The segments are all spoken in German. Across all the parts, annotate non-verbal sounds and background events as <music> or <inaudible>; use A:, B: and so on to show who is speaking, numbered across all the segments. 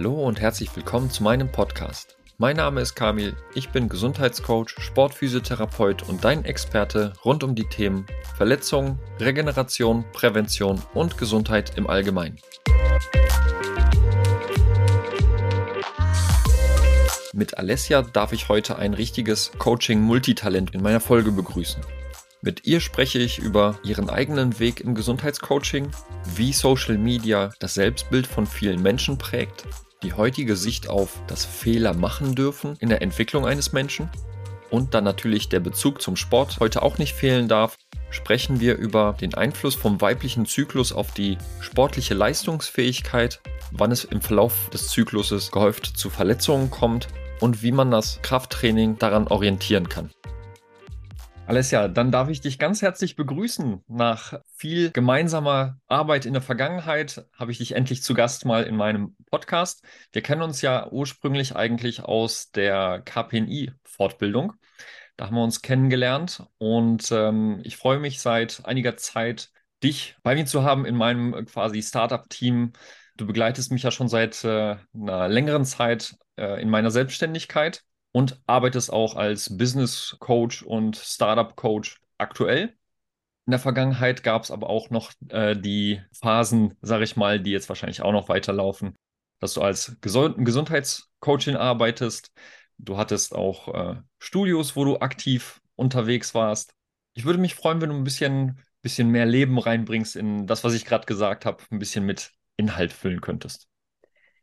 A: Hallo und herzlich willkommen zu meinem Podcast. Mein Name ist Kamil, ich bin Gesundheitscoach, Sportphysiotherapeut und dein Experte rund um die Themen Verletzungen, Regeneration, Prävention und Gesundheit im Allgemeinen. Mit Alessia darf ich heute ein richtiges Coaching-Multitalent in meiner Folge begrüßen. Mit ihr spreche ich über ihren eigenen Weg im Gesundheitscoaching, wie Social Media das Selbstbild von vielen Menschen prägt, die heutige Sicht auf das Fehler machen dürfen in der Entwicklung eines Menschen und dann natürlich der Bezug zum Sport heute auch nicht fehlen darf, sprechen wir über den Einfluss vom weiblichen Zyklus auf die sportliche Leistungsfähigkeit, wann es im Verlauf des Zykluses gehäuft zu Verletzungen kommt und wie man das Krafttraining daran orientieren kann. Alessia, dann darf ich dich ganz herzlich begrüßen. Nach viel gemeinsamer Arbeit in der Vergangenheit habe ich dich endlich zu Gast mal in meinem Podcast. Wir kennen uns ja ursprünglich eigentlich aus der KPNI-Fortbildung. Da haben wir uns kennengelernt und ähm, ich freue mich seit einiger Zeit, dich bei mir zu haben in meinem äh, quasi Startup-Team. Du begleitest mich ja schon seit äh, einer längeren Zeit äh, in meiner Selbstständigkeit und arbeitest auch als Business Coach und Startup Coach aktuell. In der Vergangenheit gab es aber auch noch äh, die Phasen, sage ich mal, die jetzt wahrscheinlich auch noch weiterlaufen, dass du als Gesund Gesundheitscoachin arbeitest. Du hattest auch äh, Studios, wo du aktiv unterwegs warst. Ich würde mich freuen, wenn du ein bisschen, bisschen mehr Leben reinbringst in das, was ich gerade gesagt habe, ein bisschen mit Inhalt füllen könntest.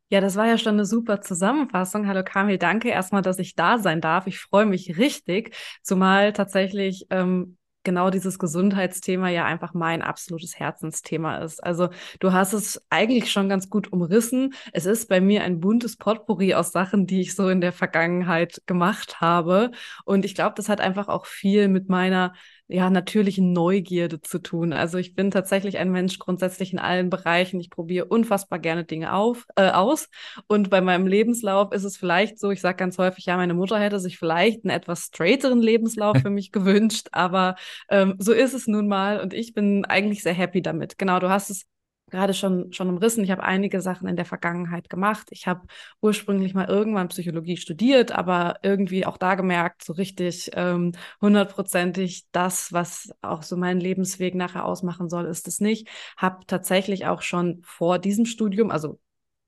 B: Ja, das war ja schon eine super Zusammenfassung. Hallo Kamil, danke erstmal, dass ich da sein darf. Ich freue mich richtig, zumal tatsächlich ähm, genau dieses Gesundheitsthema ja einfach mein absolutes Herzensthema ist. Also du hast es eigentlich schon ganz gut umrissen. Es ist bei mir ein buntes Potpourri aus Sachen, die ich so in der Vergangenheit gemacht habe. Und ich glaube, das hat einfach auch viel mit meiner ja, natürlichen Neugierde zu tun. Also ich bin tatsächlich ein Mensch grundsätzlich in allen Bereichen. Ich probiere unfassbar gerne Dinge auf, äh, aus. Und bei meinem Lebenslauf ist es vielleicht so, ich sage ganz häufig, ja, meine Mutter hätte sich vielleicht einen etwas straighteren Lebenslauf <laughs> für mich gewünscht, aber ähm, so ist es nun mal und ich bin eigentlich sehr happy damit. Genau, du hast es gerade schon, schon umrissen. Ich habe einige Sachen in der Vergangenheit gemacht. Ich habe ursprünglich mal irgendwann Psychologie studiert, aber irgendwie auch da gemerkt, so richtig ähm, hundertprozentig das, was auch so meinen Lebensweg nachher ausmachen soll, ist es nicht. Habe tatsächlich auch schon vor diesem Studium, also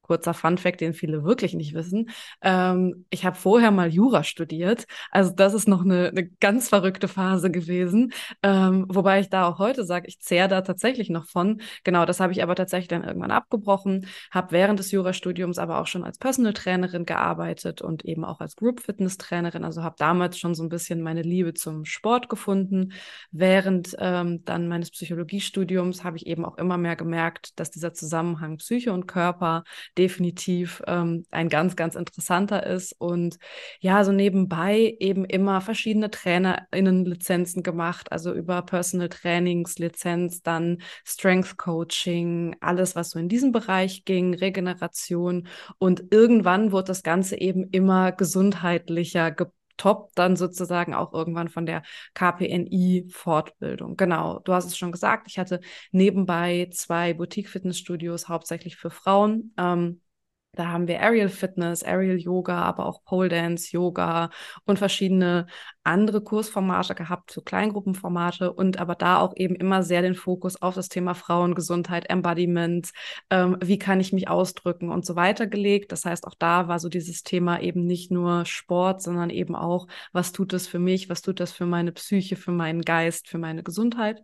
B: kurzer Funfact, den viele wirklich nicht wissen. Ähm, ich habe vorher mal Jura studiert. Also das ist noch eine, eine ganz verrückte Phase gewesen. Ähm, wobei ich da auch heute sage, ich zehre da tatsächlich noch von. Genau, das habe ich aber tatsächlich dann irgendwann abgebrochen. Habe während des Jurastudiums aber auch schon als Personal Trainerin gearbeitet und eben auch als Group Fitness Trainerin. Also habe damals schon so ein bisschen meine Liebe zum Sport gefunden. Während ähm, dann meines Psychologiestudiums habe ich eben auch immer mehr gemerkt, dass dieser Zusammenhang Psyche und Körper definitiv ähm, ein ganz, ganz interessanter ist. Und ja, so nebenbei eben immer verschiedene TrainerInnen-Lizenzen gemacht, also über Personal Trainings, Lizenz, dann Strength Coaching, alles, was so in diesem Bereich ging, Regeneration. Und irgendwann wurde das Ganze eben immer gesundheitlicher geplant top dann sozusagen auch irgendwann von der KPNI-Fortbildung. Genau, du hast es schon gesagt, ich hatte nebenbei zwei Boutique-Fitnessstudios, hauptsächlich für Frauen. Ähm, da haben wir Aerial Fitness, Aerial Yoga, aber auch Pole Dance, Yoga und verschiedene andere Kursformate gehabt, so Kleingruppenformate und aber da auch eben immer sehr den Fokus auf das Thema Frauengesundheit, Embodiment, ähm, wie kann ich mich ausdrücken und so weiter gelegt. Das heißt, auch da war so dieses Thema eben nicht nur Sport, sondern eben auch, was tut das für mich, was tut das für meine Psyche, für meinen Geist, für meine Gesundheit.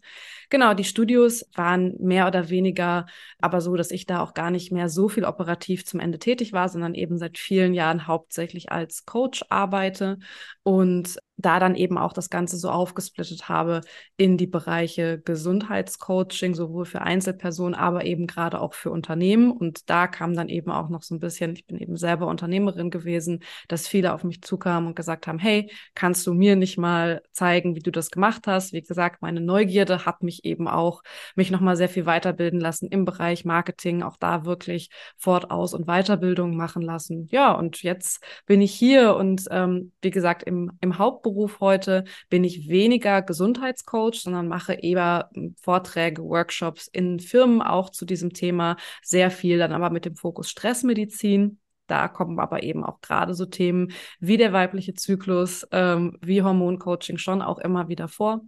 B: Genau, die Studios waren mehr oder weniger aber so, dass ich da auch gar nicht mehr so viel operativ zum Ende tätig war, sondern eben seit vielen Jahren hauptsächlich als Coach arbeite. Und da dann eben auch das Ganze so aufgesplittet habe in die Bereiche Gesundheitscoaching, sowohl für Einzelpersonen, aber eben gerade auch für Unternehmen. Und da kam dann eben auch noch so ein bisschen, ich bin eben selber Unternehmerin gewesen, dass viele auf mich zukamen und gesagt haben, hey, kannst du mir nicht mal zeigen, wie du das gemacht hast? Wie gesagt, meine Neugierde hat mich eben auch, mich nochmal sehr viel weiterbilden lassen im Bereich Marketing, auch da wirklich Fortaus- und Weiterbildung machen lassen. Ja, und jetzt bin ich hier und ähm, wie gesagt, im, im Haupt Hauptberuf heute bin ich weniger Gesundheitscoach, sondern mache eher hm, Vorträge, Workshops in Firmen auch zu diesem Thema. Sehr viel dann aber mit dem Fokus Stressmedizin. Da kommen aber eben auch gerade so Themen wie der weibliche Zyklus, ähm, wie Hormoncoaching schon auch immer wieder vor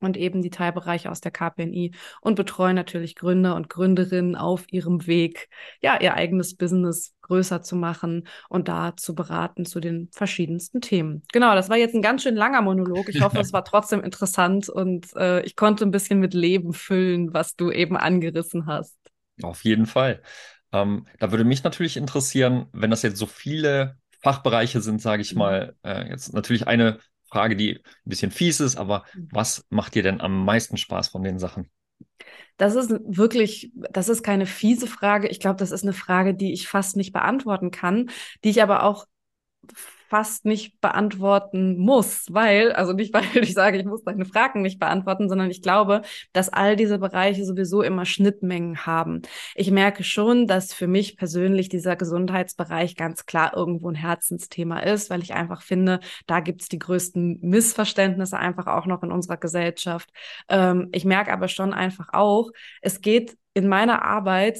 B: und eben die Teilbereiche aus der KPNI und betreuen natürlich Gründer und Gründerinnen auf ihrem Weg, ja, ihr eigenes Business größer zu machen und da zu beraten zu den verschiedensten Themen. Genau, das war jetzt ein ganz schön langer Monolog. Ich hoffe, es <laughs> war trotzdem interessant und äh, ich konnte ein bisschen mit Leben füllen, was du eben angerissen hast.
A: Auf jeden Fall. Ähm, da würde mich natürlich interessieren, wenn das jetzt so viele Fachbereiche sind, sage ich mhm. mal, äh, jetzt natürlich eine Frage, die ein bisschen fies ist, aber mhm. was macht dir denn am meisten Spaß von den Sachen?
B: Das ist wirklich, das ist keine fiese Frage. Ich glaube, das ist eine Frage, die ich fast nicht beantworten kann, die ich aber auch fast nicht beantworten muss, weil, also nicht, <laughs> weil ich sage, ich muss deine Fragen nicht beantworten, sondern ich glaube, dass all diese Bereiche sowieso immer Schnittmengen haben. Ich merke schon, dass für mich persönlich dieser Gesundheitsbereich ganz klar irgendwo ein Herzensthema ist, weil ich einfach finde, da gibt's die größten Missverständnisse einfach auch noch in unserer Gesellschaft. Ähm, ich merke aber schon einfach auch, es geht in meiner Arbeit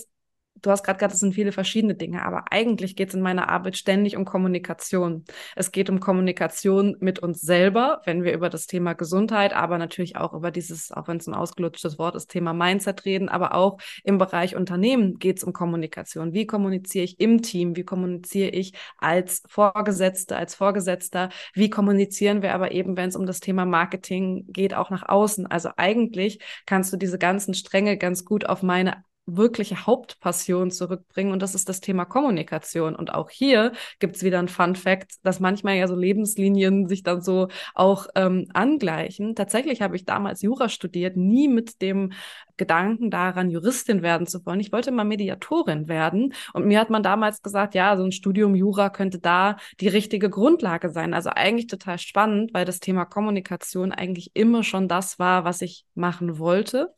B: du hast gerade gesagt, es sind viele verschiedene Dinge, aber eigentlich geht es in meiner Arbeit ständig um Kommunikation. Es geht um Kommunikation mit uns selber, wenn wir über das Thema Gesundheit, aber natürlich auch über dieses, auch wenn es ein ausgelutschtes Wort ist, Thema Mindset reden, aber auch im Bereich Unternehmen geht es um Kommunikation. Wie kommuniziere ich im Team? Wie kommuniziere ich als Vorgesetzte, als Vorgesetzter? Wie kommunizieren wir aber eben, wenn es um das Thema Marketing geht, auch nach außen? Also eigentlich kannst du diese ganzen Stränge ganz gut auf meine wirkliche Hauptpassion zurückbringen und das ist das Thema Kommunikation. Und auch hier gibt es wieder ein Fun Fact, dass manchmal ja so Lebenslinien sich dann so auch ähm, angleichen. Tatsächlich habe ich damals Jura studiert, nie mit dem Gedanken daran, Juristin werden zu wollen. Ich wollte mal Mediatorin werden. Und mir hat man damals gesagt, ja, so ein Studium Jura könnte da die richtige Grundlage sein. Also eigentlich total spannend, weil das Thema Kommunikation eigentlich immer schon das war, was ich machen wollte.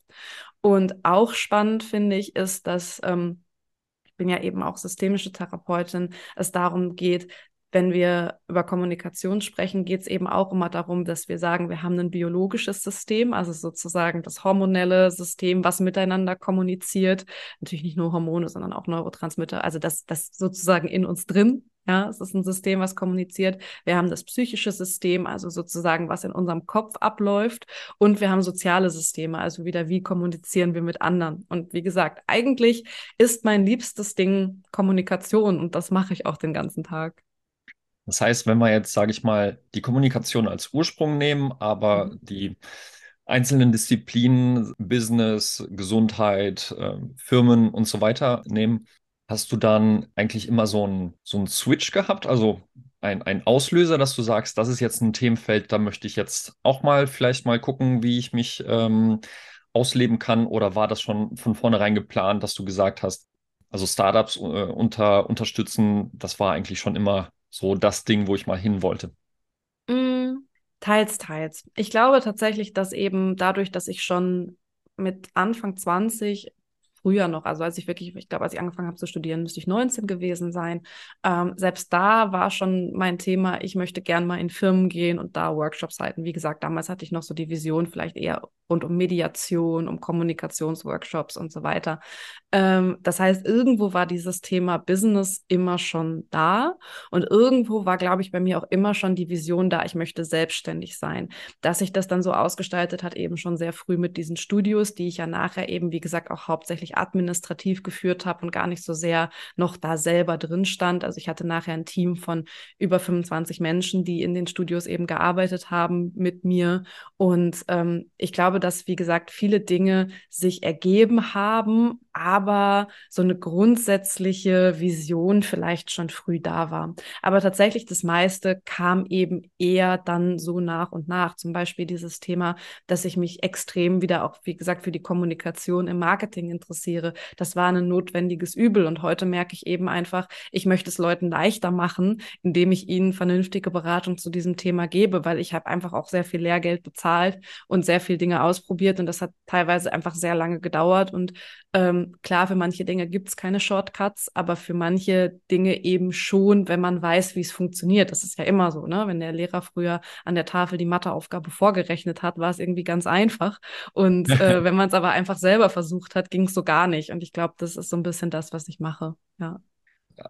B: Und auch spannend finde ich ist, dass ähm, ich bin ja eben auch systemische Therapeutin, es darum geht, wenn wir über Kommunikation sprechen, geht es eben auch immer darum, dass wir sagen, wir haben ein biologisches System, also sozusagen das hormonelle System, was miteinander kommuniziert. Natürlich nicht nur Hormone, sondern auch Neurotransmitter, also das, das sozusagen in uns drin ja, es ist ein System, was kommuniziert. Wir haben das psychische System, also sozusagen, was in unserem Kopf abläuft. Und wir haben soziale Systeme, also wieder, wie kommunizieren wir mit anderen. Und wie gesagt, eigentlich ist mein liebstes Ding Kommunikation und das mache ich auch den ganzen Tag.
A: Das heißt, wenn wir jetzt, sage ich mal, die Kommunikation als Ursprung nehmen, aber mhm. die einzelnen Disziplinen, Business, Gesundheit, äh, Firmen und so weiter nehmen, Hast du dann eigentlich immer so einen so einen Switch gehabt, also ein, ein Auslöser, dass du sagst, das ist jetzt ein Themenfeld, da möchte ich jetzt auch mal vielleicht mal gucken, wie ich mich ähm, ausleben kann? Oder war das schon von vornherein geplant, dass du gesagt hast, also Startups äh, unter, unterstützen, das war eigentlich schon immer so das Ding, wo ich mal hin wollte?
B: Mm, teils, teils. Ich glaube tatsächlich, dass eben dadurch, dass ich schon mit Anfang 20 früher noch, also als ich wirklich, ich glaube, als ich angefangen habe zu studieren, müsste ich 19 gewesen sein. Ähm, selbst da war schon mein Thema, ich möchte gern mal in Firmen gehen und da Workshops halten. Wie gesagt, damals hatte ich noch so die Vision, vielleicht eher rund um Mediation, um Kommunikationsworkshops und so weiter. Ähm, das heißt, irgendwo war dieses Thema Business immer schon da und irgendwo war, glaube ich, bei mir auch immer schon die Vision da, ich möchte selbstständig sein. Dass sich das dann so ausgestaltet hat, eben schon sehr früh mit diesen Studios, die ich ja nachher eben, wie gesagt, auch hauptsächlich administrativ geführt habe und gar nicht so sehr noch da selber drin stand. Also ich hatte nachher ein Team von über 25 Menschen, die in den Studios eben gearbeitet haben mit mir. Und ähm, ich glaube, dass, wie gesagt, viele Dinge sich ergeben haben, aber so eine grundsätzliche Vision vielleicht schon früh da war. Aber tatsächlich das meiste kam eben eher dann so nach und nach. Zum Beispiel dieses Thema, dass ich mich extrem wieder auch, wie gesagt, für die Kommunikation im Marketing interessiere. Das war ein notwendiges Übel. Und heute merke ich eben einfach, ich möchte es Leuten leichter machen, indem ich ihnen vernünftige Beratung zu diesem Thema gebe, weil ich habe einfach auch sehr viel Lehrgeld bezahlt und sehr viel Dinge ausprobiert. Und das hat teilweise einfach sehr lange gedauert. Und ähm, klar, für manche Dinge gibt es keine Shortcuts, aber für manche Dinge eben schon, wenn man weiß, wie es funktioniert. Das ist ja immer so, ne? Wenn der Lehrer früher an der Tafel die Matheaufgabe vorgerechnet hat, war es irgendwie ganz einfach. Und <laughs> äh, wenn man es aber einfach selber versucht hat, ging es so gar nicht. Und ich glaube, das ist so ein bisschen das, was ich mache. Ja.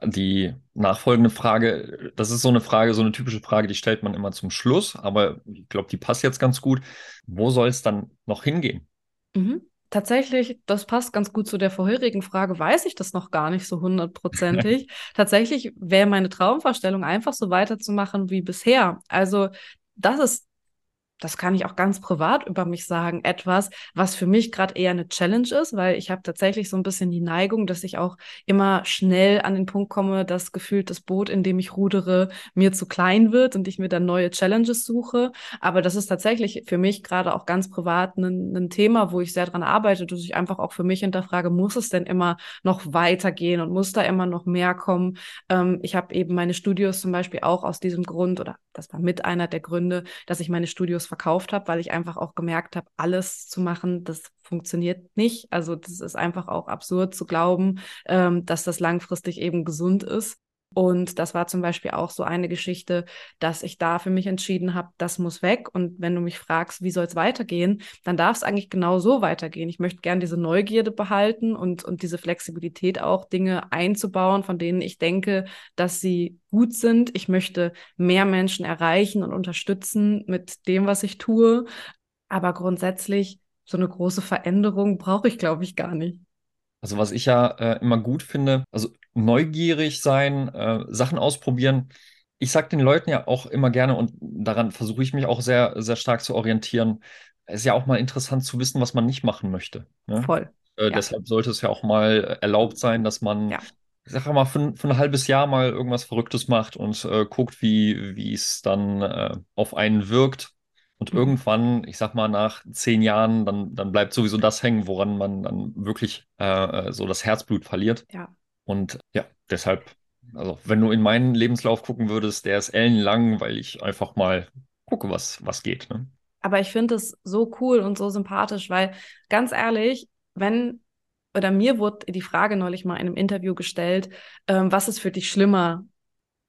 A: Die nachfolgende Frage, das ist so eine Frage, so eine typische Frage, die stellt man immer zum Schluss, aber ich glaube, die passt jetzt ganz gut. Wo soll es dann noch hingehen?
B: Mhm. Tatsächlich, das passt ganz gut zu der vorherigen Frage, weiß ich das noch gar nicht so hundertprozentig. <laughs> Tatsächlich wäre meine Traumvorstellung einfach so weiterzumachen wie bisher. Also das ist das kann ich auch ganz privat über mich sagen, etwas, was für mich gerade eher eine Challenge ist, weil ich habe tatsächlich so ein bisschen die Neigung, dass ich auch immer schnell an den Punkt komme, dass gefühlt das Boot, in dem ich rudere, mir zu klein wird und ich mir dann neue Challenges suche. Aber das ist tatsächlich für mich gerade auch ganz privat ein, Thema, wo ich sehr dran arbeite, dass ich einfach auch für mich hinterfrage, muss es denn immer noch weitergehen und muss da immer noch mehr kommen? Ähm, ich habe eben meine Studios zum Beispiel auch aus diesem Grund oder das war mit einer der Gründe, dass ich meine Studios verkauft habe, weil ich einfach auch gemerkt habe, alles zu machen, das funktioniert nicht. Also das ist einfach auch absurd zu glauben, ähm, dass das langfristig eben gesund ist. Und das war zum Beispiel auch so eine Geschichte, dass ich da für mich entschieden habe, das muss weg. Und wenn du mich fragst, wie soll es weitergehen, dann darf es eigentlich genau so weitergehen. Ich möchte gern diese Neugierde behalten und, und diese Flexibilität auch, Dinge einzubauen, von denen ich denke, dass sie gut sind. Ich möchte mehr Menschen erreichen und unterstützen mit dem, was ich tue. Aber grundsätzlich so eine große Veränderung brauche ich, glaube ich, gar nicht.
A: Also was ich ja äh, immer gut finde, also neugierig sein, äh, Sachen ausprobieren. Ich sage den Leuten ja auch immer gerne und daran versuche ich mich auch sehr, sehr stark zu orientieren. Es ist ja auch mal interessant zu wissen, was man nicht machen möchte. Ne?
B: Voll.
A: Äh, ja. Deshalb sollte es ja auch mal erlaubt sein, dass man, ja. ich sage mal, für, für, ein halbes Jahr mal irgendwas Verrücktes macht und äh, guckt, wie, wie es dann äh, auf einen wirkt. Und mhm. irgendwann, ich sag mal, nach zehn Jahren, dann, dann bleibt sowieso das hängen, woran man dann wirklich äh, äh so das Herzblut verliert.
B: Ja.
A: Und ja, deshalb, also wenn du in meinen Lebenslauf gucken würdest, der ist ellenlang, weil ich einfach mal gucke, was, was geht. Ne?
B: Aber ich finde es so cool und so sympathisch, weil ganz ehrlich, wenn oder mir wurde die Frage neulich mal in einem Interview gestellt, ähm, was ist für dich schlimmer,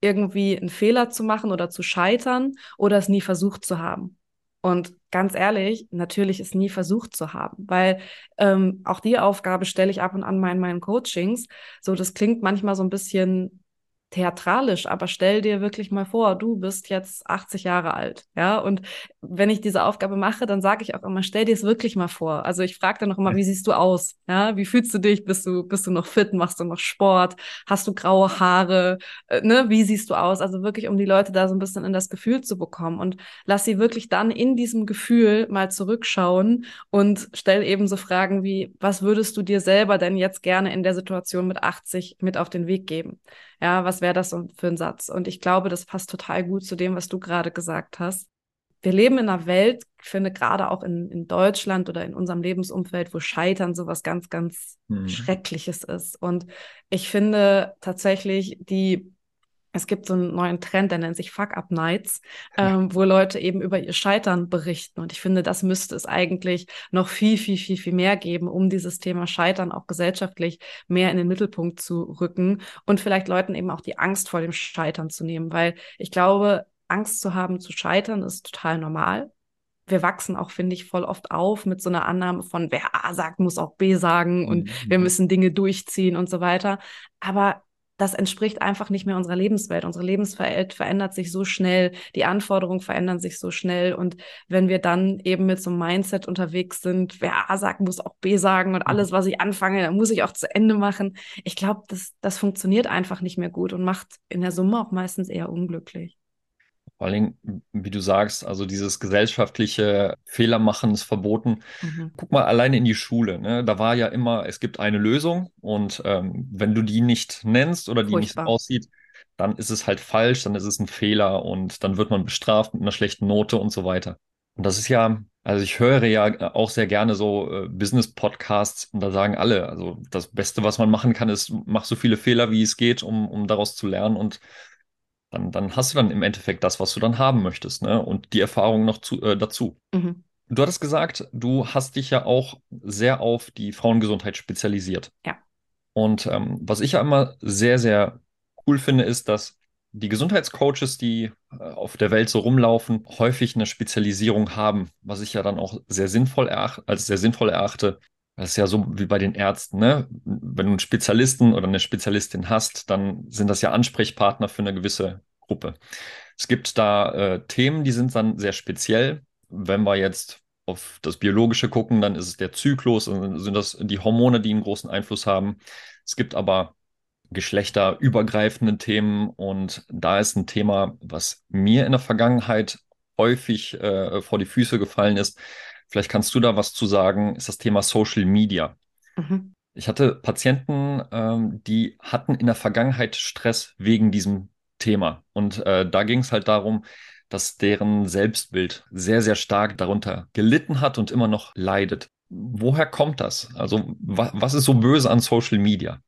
B: irgendwie einen Fehler zu machen oder zu scheitern oder es nie versucht zu haben? Und ganz ehrlich, natürlich ist nie versucht zu haben, weil ähm, auch die Aufgabe stelle ich ab und an mal in meinen Coachings. So, das klingt manchmal so ein bisschen theatralisch, aber stell dir wirklich mal vor, du bist jetzt 80 Jahre alt, ja, und wenn ich diese Aufgabe mache, dann sage ich auch immer, stell dir es wirklich mal vor. Also ich frage dann noch immer, wie siehst du aus? Ja, wie fühlst du dich? Bist du bist du noch fit? Machst du noch Sport? Hast du graue Haare? Äh, ne, wie siehst du aus? Also wirklich, um die Leute da so ein bisschen in das Gefühl zu bekommen und lass sie wirklich dann in diesem Gefühl mal zurückschauen und stell eben so Fragen wie, was würdest du dir selber denn jetzt gerne in der Situation mit 80 mit auf den Weg geben? Ja, was wäre das für ein Satz? Und ich glaube, das passt total gut zu dem, was du gerade gesagt hast. Wir leben in einer Welt, ich finde gerade auch in, in Deutschland oder in unserem Lebensumfeld, wo Scheitern so was ganz, ganz mhm. Schreckliches ist. Und ich finde tatsächlich die es gibt so einen neuen Trend, der nennt sich Fuck-Up-Nights, ähm, wo Leute eben über ihr Scheitern berichten. Und ich finde, das müsste es eigentlich noch viel, viel, viel, viel mehr geben, um dieses Thema Scheitern auch gesellschaftlich mehr in den Mittelpunkt zu rücken und vielleicht Leuten eben auch die Angst vor dem Scheitern zu nehmen. Weil ich glaube, Angst zu haben zu scheitern ist total normal. Wir wachsen auch, finde ich, voll oft auf mit so einer Annahme von, wer A sagt, muss auch B sagen und mhm. wir müssen Dinge durchziehen und so weiter. Aber das entspricht einfach nicht mehr unserer Lebenswelt. Unsere Lebenswelt verändert sich so schnell, die Anforderungen verändern sich so schnell. Und wenn wir dann eben mit so einem Mindset unterwegs sind, wer A sagt, muss auch B sagen und alles, was ich anfange, muss ich auch zu Ende machen. Ich glaube, das, das funktioniert einfach nicht mehr gut und macht in der Summe auch meistens eher unglücklich.
A: Vor allem, wie du sagst, also dieses gesellschaftliche Fehlermachen ist verboten. Mhm. Guck mal alleine in die Schule. Ne? Da war ja immer, es gibt eine Lösung und ähm, wenn du die nicht nennst oder die Furchtbar. nicht aussieht, dann ist es halt falsch, dann ist es ein Fehler und dann wird man bestraft mit einer schlechten Note und so weiter. Und das ist ja, also ich höre ja auch sehr gerne so äh, Business-Podcasts und da sagen alle, also das Beste, was man machen kann, ist, mach so viele Fehler, wie es geht, um, um daraus zu lernen und dann, dann hast du dann im Endeffekt das, was du dann haben möchtest, ne? Und die Erfahrung noch zu, äh, dazu. Mhm. Du hattest gesagt, du hast dich ja auch sehr auf die Frauengesundheit spezialisiert.
B: Ja.
A: Und ähm, was ich ja immer sehr, sehr cool finde, ist, dass die Gesundheitscoaches, die äh, auf der Welt so rumlaufen, häufig eine Spezialisierung haben, was ich ja dann auch sehr sinnvoll als sehr sinnvoll erachte, Das ist ja so wie bei den Ärzten, ne? Wenn du einen Spezialisten oder eine Spezialistin hast, dann sind das ja Ansprechpartner für eine gewisse Gruppe. Es gibt da äh, Themen, die sind dann sehr speziell. Wenn wir jetzt auf das Biologische gucken, dann ist es der Zyklus und sind das die Hormone, die einen großen Einfluss haben. Es gibt aber geschlechterübergreifende Themen und da ist ein Thema, was mir in der Vergangenheit häufig äh, vor die Füße gefallen ist. Vielleicht kannst du da was zu sagen, ist das Thema Social Media. Mhm. Ich hatte Patienten, ähm, die hatten in der Vergangenheit Stress wegen diesem Thema. Und äh, da ging es halt darum, dass deren Selbstbild sehr, sehr stark darunter gelitten hat und immer noch leidet. Woher kommt das? Also, wa was ist so böse an Social Media?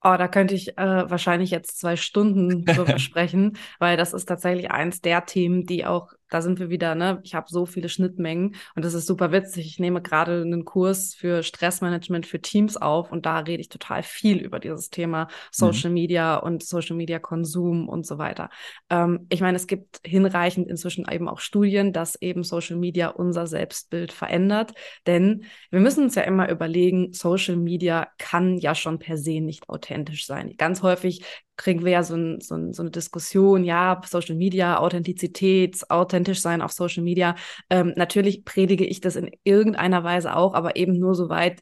B: Oh, da könnte ich äh, wahrscheinlich jetzt zwei Stunden drüber <laughs> sprechen, weil das ist tatsächlich eins der Themen, die auch da sind wir wieder, ne? Ich habe so viele Schnittmengen und das ist super witzig. Ich nehme gerade einen Kurs für Stressmanagement für Teams auf und da rede ich total viel über dieses Thema Social mhm. Media und Social Media Konsum und so weiter. Ähm, ich meine, es gibt hinreichend inzwischen eben auch Studien, dass eben Social Media unser Selbstbild verändert, denn wir müssen uns ja immer überlegen, Social Media kann ja schon per se nicht authentisch sein. Ganz häufig kriegen wir ja so, ein, so, ein, so, eine Diskussion, ja, Social Media, Authentizität, authentisch sein auf Social Media. Ähm, natürlich predige ich das in irgendeiner Weise auch, aber eben nur so weit,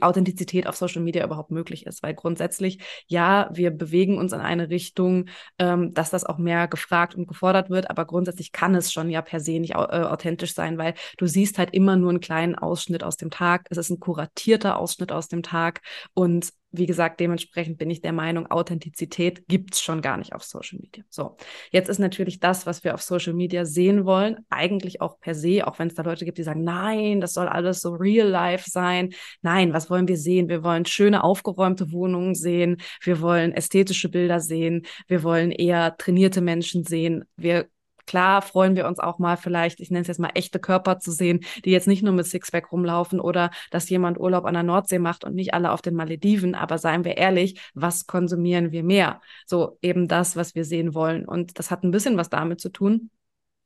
B: Authentizität auf Social Media überhaupt möglich ist. Weil grundsätzlich, ja, wir bewegen uns in eine Richtung, ähm, dass das auch mehr gefragt und gefordert wird, aber grundsätzlich kann es schon ja per se nicht äh, authentisch sein, weil du siehst halt immer nur einen kleinen Ausschnitt aus dem Tag. Es ist ein kuratierter Ausschnitt aus dem Tag und wie gesagt, dementsprechend bin ich der Meinung, Authentizität gibt's schon gar nicht auf Social Media. So, jetzt ist natürlich das, was wir auf Social Media sehen wollen, eigentlich auch per se, auch wenn es da Leute gibt, die sagen, nein, das soll alles so real life sein. Nein, was wollen wir sehen? Wir wollen schöne, aufgeräumte Wohnungen sehen. Wir wollen ästhetische Bilder sehen. Wir wollen eher trainierte Menschen sehen. Wir Klar freuen wir uns auch mal vielleicht, ich nenne es jetzt mal echte Körper zu sehen, die jetzt nicht nur mit Sixpack rumlaufen oder dass jemand Urlaub an der Nordsee macht und nicht alle auf den Malediven. Aber seien wir ehrlich, was konsumieren wir mehr? So eben das, was wir sehen wollen. Und das hat ein bisschen was damit zu tun,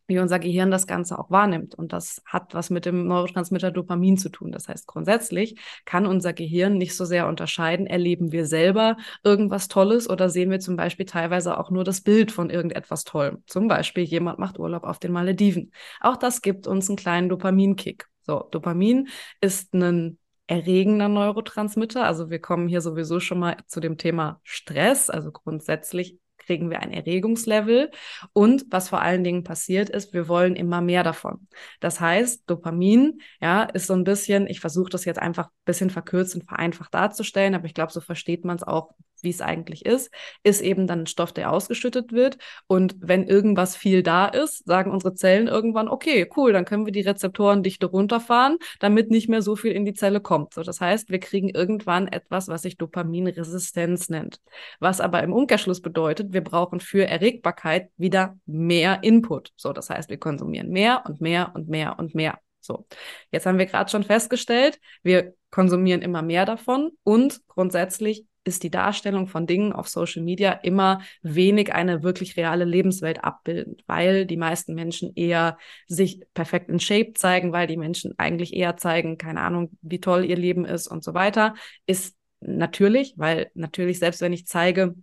B: wie unser Gehirn das Ganze auch wahrnimmt. Und das hat was mit dem Neurotransmitter Dopamin zu tun. Das heißt, grundsätzlich kann unser Gehirn nicht so sehr unterscheiden, erleben wir selber irgendwas Tolles oder sehen wir zum Beispiel teilweise auch nur das Bild von irgendetwas Tollem. Zum Beispiel, jemand macht Urlaub auf den Malediven. Auch das gibt uns einen kleinen Dopaminkick. So, Dopamin ist ein erregender Neurotransmitter. Also wir kommen hier sowieso schon mal zu dem Thema Stress. Also grundsätzlich kriegen wir ein Erregungslevel. Und was vor allen Dingen passiert ist, wir wollen immer mehr davon. Das heißt, Dopamin, ja, ist so ein bisschen, ich versuche das jetzt einfach ein bisschen verkürzt und vereinfacht darzustellen, aber ich glaube, so versteht man es auch wie es eigentlich ist, ist eben dann ein Stoff, der ausgeschüttet wird. Und wenn irgendwas viel da ist, sagen unsere Zellen irgendwann, okay, cool, dann können wir die Rezeptorendichte runterfahren, damit nicht mehr so viel in die Zelle kommt. So, das heißt, wir kriegen irgendwann etwas, was sich Dopaminresistenz nennt. Was aber im Umkehrschluss bedeutet, wir brauchen für Erregbarkeit wieder mehr Input. So, das heißt, wir konsumieren mehr und mehr und mehr und mehr. So, jetzt haben wir gerade schon festgestellt, wir konsumieren immer mehr davon und grundsätzlich ist die Darstellung von Dingen auf Social Media immer wenig eine wirklich reale Lebenswelt abbildend, weil die meisten Menschen eher sich perfekt in Shape zeigen, weil die Menschen eigentlich eher zeigen, keine Ahnung, wie toll ihr Leben ist und so weiter, ist natürlich, weil natürlich selbst wenn ich zeige,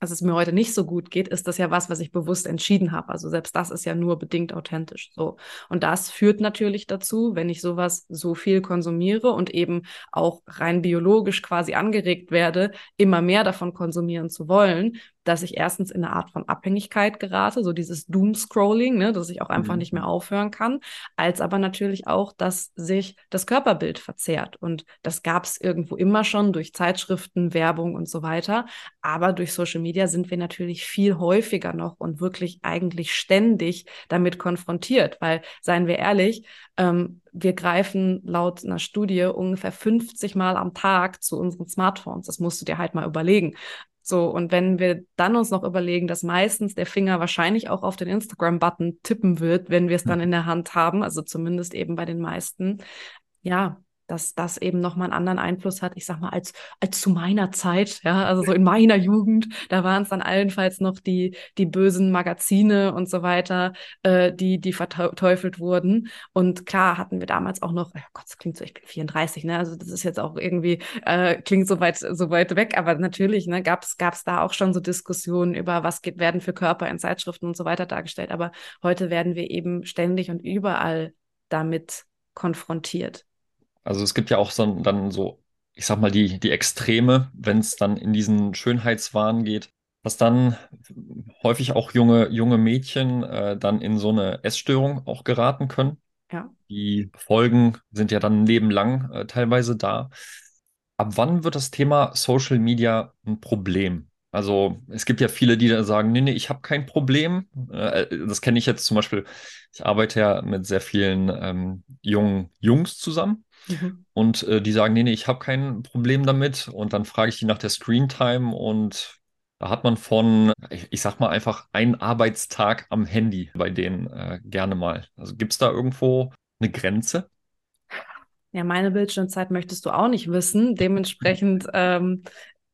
B: dass es mir heute nicht so gut geht, ist das ja was, was ich bewusst entschieden habe. Also selbst das ist ja nur bedingt authentisch. So. Und das führt natürlich dazu, wenn ich sowas so viel konsumiere und eben auch rein biologisch quasi angeregt werde, immer mehr davon konsumieren zu wollen, dass ich erstens in eine Art von Abhängigkeit gerate, so dieses Doom-Scrolling, ne, dass ich auch einfach mhm. nicht mehr aufhören kann, als aber natürlich auch, dass sich das Körperbild verzerrt. Und das gab es irgendwo immer schon durch Zeitschriften, Werbung und so weiter. Aber durch Social Media sind wir natürlich viel häufiger noch und wirklich eigentlich ständig damit konfrontiert, weil, seien wir ehrlich, ähm, wir greifen laut einer Studie ungefähr 50 Mal am Tag zu unseren Smartphones. Das musst du dir halt mal überlegen. So, und wenn wir dann uns noch überlegen, dass meistens der Finger wahrscheinlich auch auf den Instagram-Button tippen wird, wenn wir es dann in der Hand haben, also zumindest eben bei den meisten, ja, dass das eben nochmal einen anderen Einfluss hat, ich sag mal, als, als zu meiner Zeit, ja, also so in meiner Jugend, da waren es dann allenfalls noch die, die bösen Magazine und so weiter, äh, die, die verteufelt wurden. Und klar hatten wir damals auch noch, oh Gott, das klingt so, ich bin 34, ne, also das ist jetzt auch irgendwie, äh, klingt so weit, so weit weg, aber natürlich, ne, gab es da auch schon so Diskussionen über, was geht, werden für Körper in Zeitschriften und so weiter dargestellt. Aber heute werden wir eben ständig und überall damit konfrontiert.
A: Also es gibt ja auch so, dann so, ich sag mal, die, die Extreme, wenn es dann in diesen Schönheitswahn geht, dass dann häufig auch junge, junge Mädchen äh, dann in so eine Essstörung auch geraten können.
B: Ja.
A: Die Folgen sind ja dann ein Leben lang äh, teilweise da. Ab wann wird das Thema Social Media ein Problem? Also es gibt ja viele, die da sagen, nee, nee, ich habe kein Problem. Äh, das kenne ich jetzt zum Beispiel, ich arbeite ja mit sehr vielen ähm, jungen Jungs zusammen. Mhm. Und äh, die sagen, nee, nee, ich habe kein Problem damit. Und dann frage ich die nach der Screentime und da hat man von, ich, ich sag mal einfach, einen Arbeitstag am Handy bei denen äh, gerne mal. Also gibt es da irgendwo eine Grenze?
B: Ja, meine Bildschirmzeit möchtest du auch nicht wissen. Dementsprechend <laughs> ähm,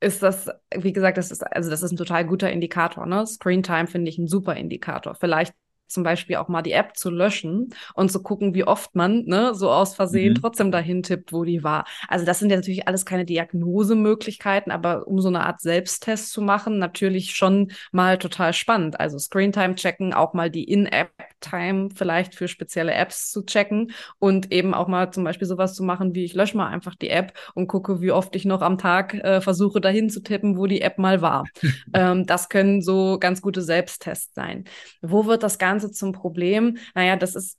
B: ist das, wie gesagt, das ist, also das ist ein total guter Indikator. Ne? Screentime finde ich ein super Indikator. Vielleicht zum Beispiel auch mal die App zu löschen und zu gucken, wie oft man ne, so aus Versehen mhm. trotzdem dahin tippt, wo die war. Also das sind ja natürlich alles keine Diagnosemöglichkeiten, aber um so eine Art Selbsttest zu machen, natürlich schon mal total spannend. Also Screentime checken, auch mal die In-App-Time vielleicht für spezielle Apps zu checken und eben auch mal zum Beispiel sowas zu machen, wie ich lösche mal einfach die App und gucke, wie oft ich noch am Tag äh, versuche, dahin zu tippen, wo die App mal war. <laughs> ähm, das können so ganz gute Selbsttests sein. Wo wird das Ganze Ganze zum Problem? Naja, das ist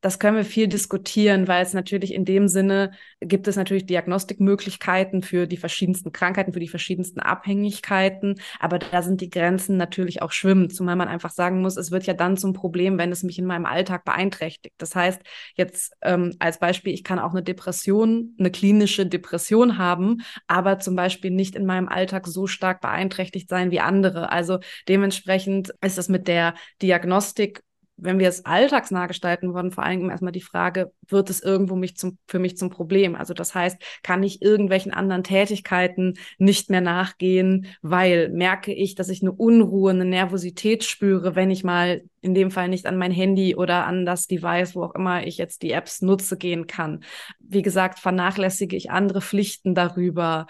B: das können wir viel diskutieren, weil es natürlich in dem Sinne gibt es natürlich Diagnostikmöglichkeiten für die verschiedensten Krankheiten, für die verschiedensten Abhängigkeiten, aber da sind die Grenzen natürlich auch schwimmend, zumal man einfach sagen muss, es wird ja dann zum Problem, wenn es mich in meinem Alltag beeinträchtigt. Das heißt, jetzt ähm, als Beispiel, ich kann auch eine Depression, eine klinische Depression haben, aber zum Beispiel nicht in meinem Alltag so stark beeinträchtigt sein wie andere. Also dementsprechend ist es mit der Diagnostik wenn wir es alltagsnah gestalten wollen, vor allem erstmal die Frage, wird es irgendwo mich zum, für mich zum Problem? Also das heißt, kann ich irgendwelchen anderen Tätigkeiten nicht mehr nachgehen, weil merke ich, dass ich eine Unruhe, eine Nervosität spüre, wenn ich mal in dem Fall nicht an mein Handy oder an das Device, wo auch immer ich jetzt die Apps nutze, gehen kann. Wie gesagt, vernachlässige ich andere Pflichten darüber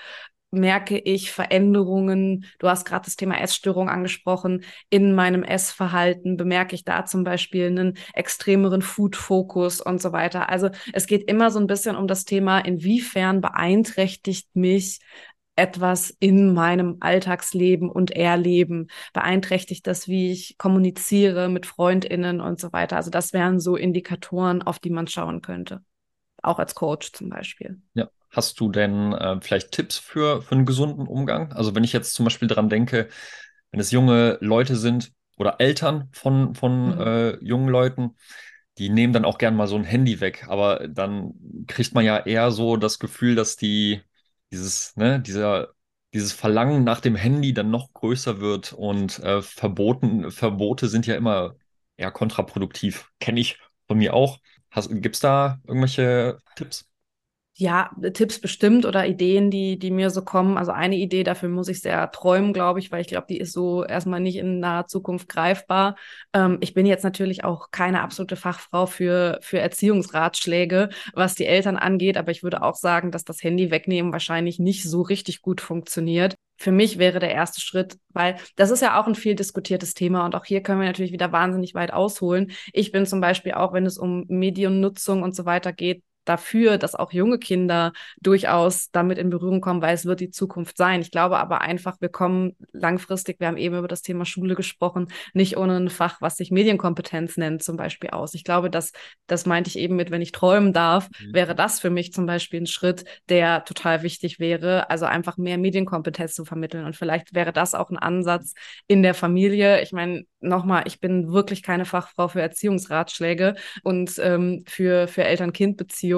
B: merke ich Veränderungen. Du hast gerade das Thema Essstörung angesprochen. In meinem Essverhalten bemerke ich da zum Beispiel einen extremeren Food-Fokus und so weiter. Also es geht immer so ein bisschen um das Thema, inwiefern beeinträchtigt mich etwas in meinem Alltagsleben und Erleben? Beeinträchtigt das, wie ich kommuniziere mit FreundInnen und so weiter? Also das wären so Indikatoren, auf die man schauen könnte. Auch als Coach zum Beispiel.
A: Ja. Hast du denn äh, vielleicht Tipps für, für einen gesunden Umgang? Also wenn ich jetzt zum Beispiel daran denke, wenn es junge Leute sind oder Eltern von, von mhm. äh, jungen Leuten, die nehmen dann auch gern mal so ein Handy weg, aber dann kriegt man ja eher so das Gefühl, dass die dieses, ne, dieser, dieses Verlangen nach dem Handy dann noch größer wird und äh, Verboten, Verbote sind ja immer eher kontraproduktiv. Kenne ich von mir auch. Gibt es da irgendwelche Tipps?
B: Ja, Tipps bestimmt oder Ideen, die, die mir so kommen. Also eine Idee, dafür muss ich sehr träumen, glaube ich, weil ich glaube, die ist so erstmal nicht in naher Zukunft greifbar. Ähm, ich bin jetzt natürlich auch keine absolute Fachfrau für, für Erziehungsratschläge, was die Eltern angeht, aber ich würde auch sagen, dass das Handy wegnehmen wahrscheinlich nicht so richtig gut funktioniert. Für mich wäre der erste Schritt, weil das ist ja auch ein viel diskutiertes Thema und auch hier können wir natürlich wieder wahnsinnig weit ausholen. Ich bin zum Beispiel auch, wenn es um Mediennutzung und so weiter geht, dafür, dass auch junge Kinder durchaus damit in Berührung kommen, weil es wird die Zukunft sein. Ich glaube aber einfach, wir kommen langfristig, wir haben eben über das Thema Schule gesprochen, nicht ohne ein Fach, was sich Medienkompetenz nennt, zum Beispiel aus. Ich glaube, dass, das meinte ich eben mit, wenn ich träumen darf, mhm. wäre das für mich zum Beispiel ein Schritt, der total wichtig wäre, also einfach mehr Medienkompetenz zu vermitteln. Und vielleicht wäre das auch ein Ansatz in der Familie. Ich meine, nochmal, ich bin wirklich keine Fachfrau für Erziehungsratschläge und ähm, für, für Eltern-Kind-Beziehungen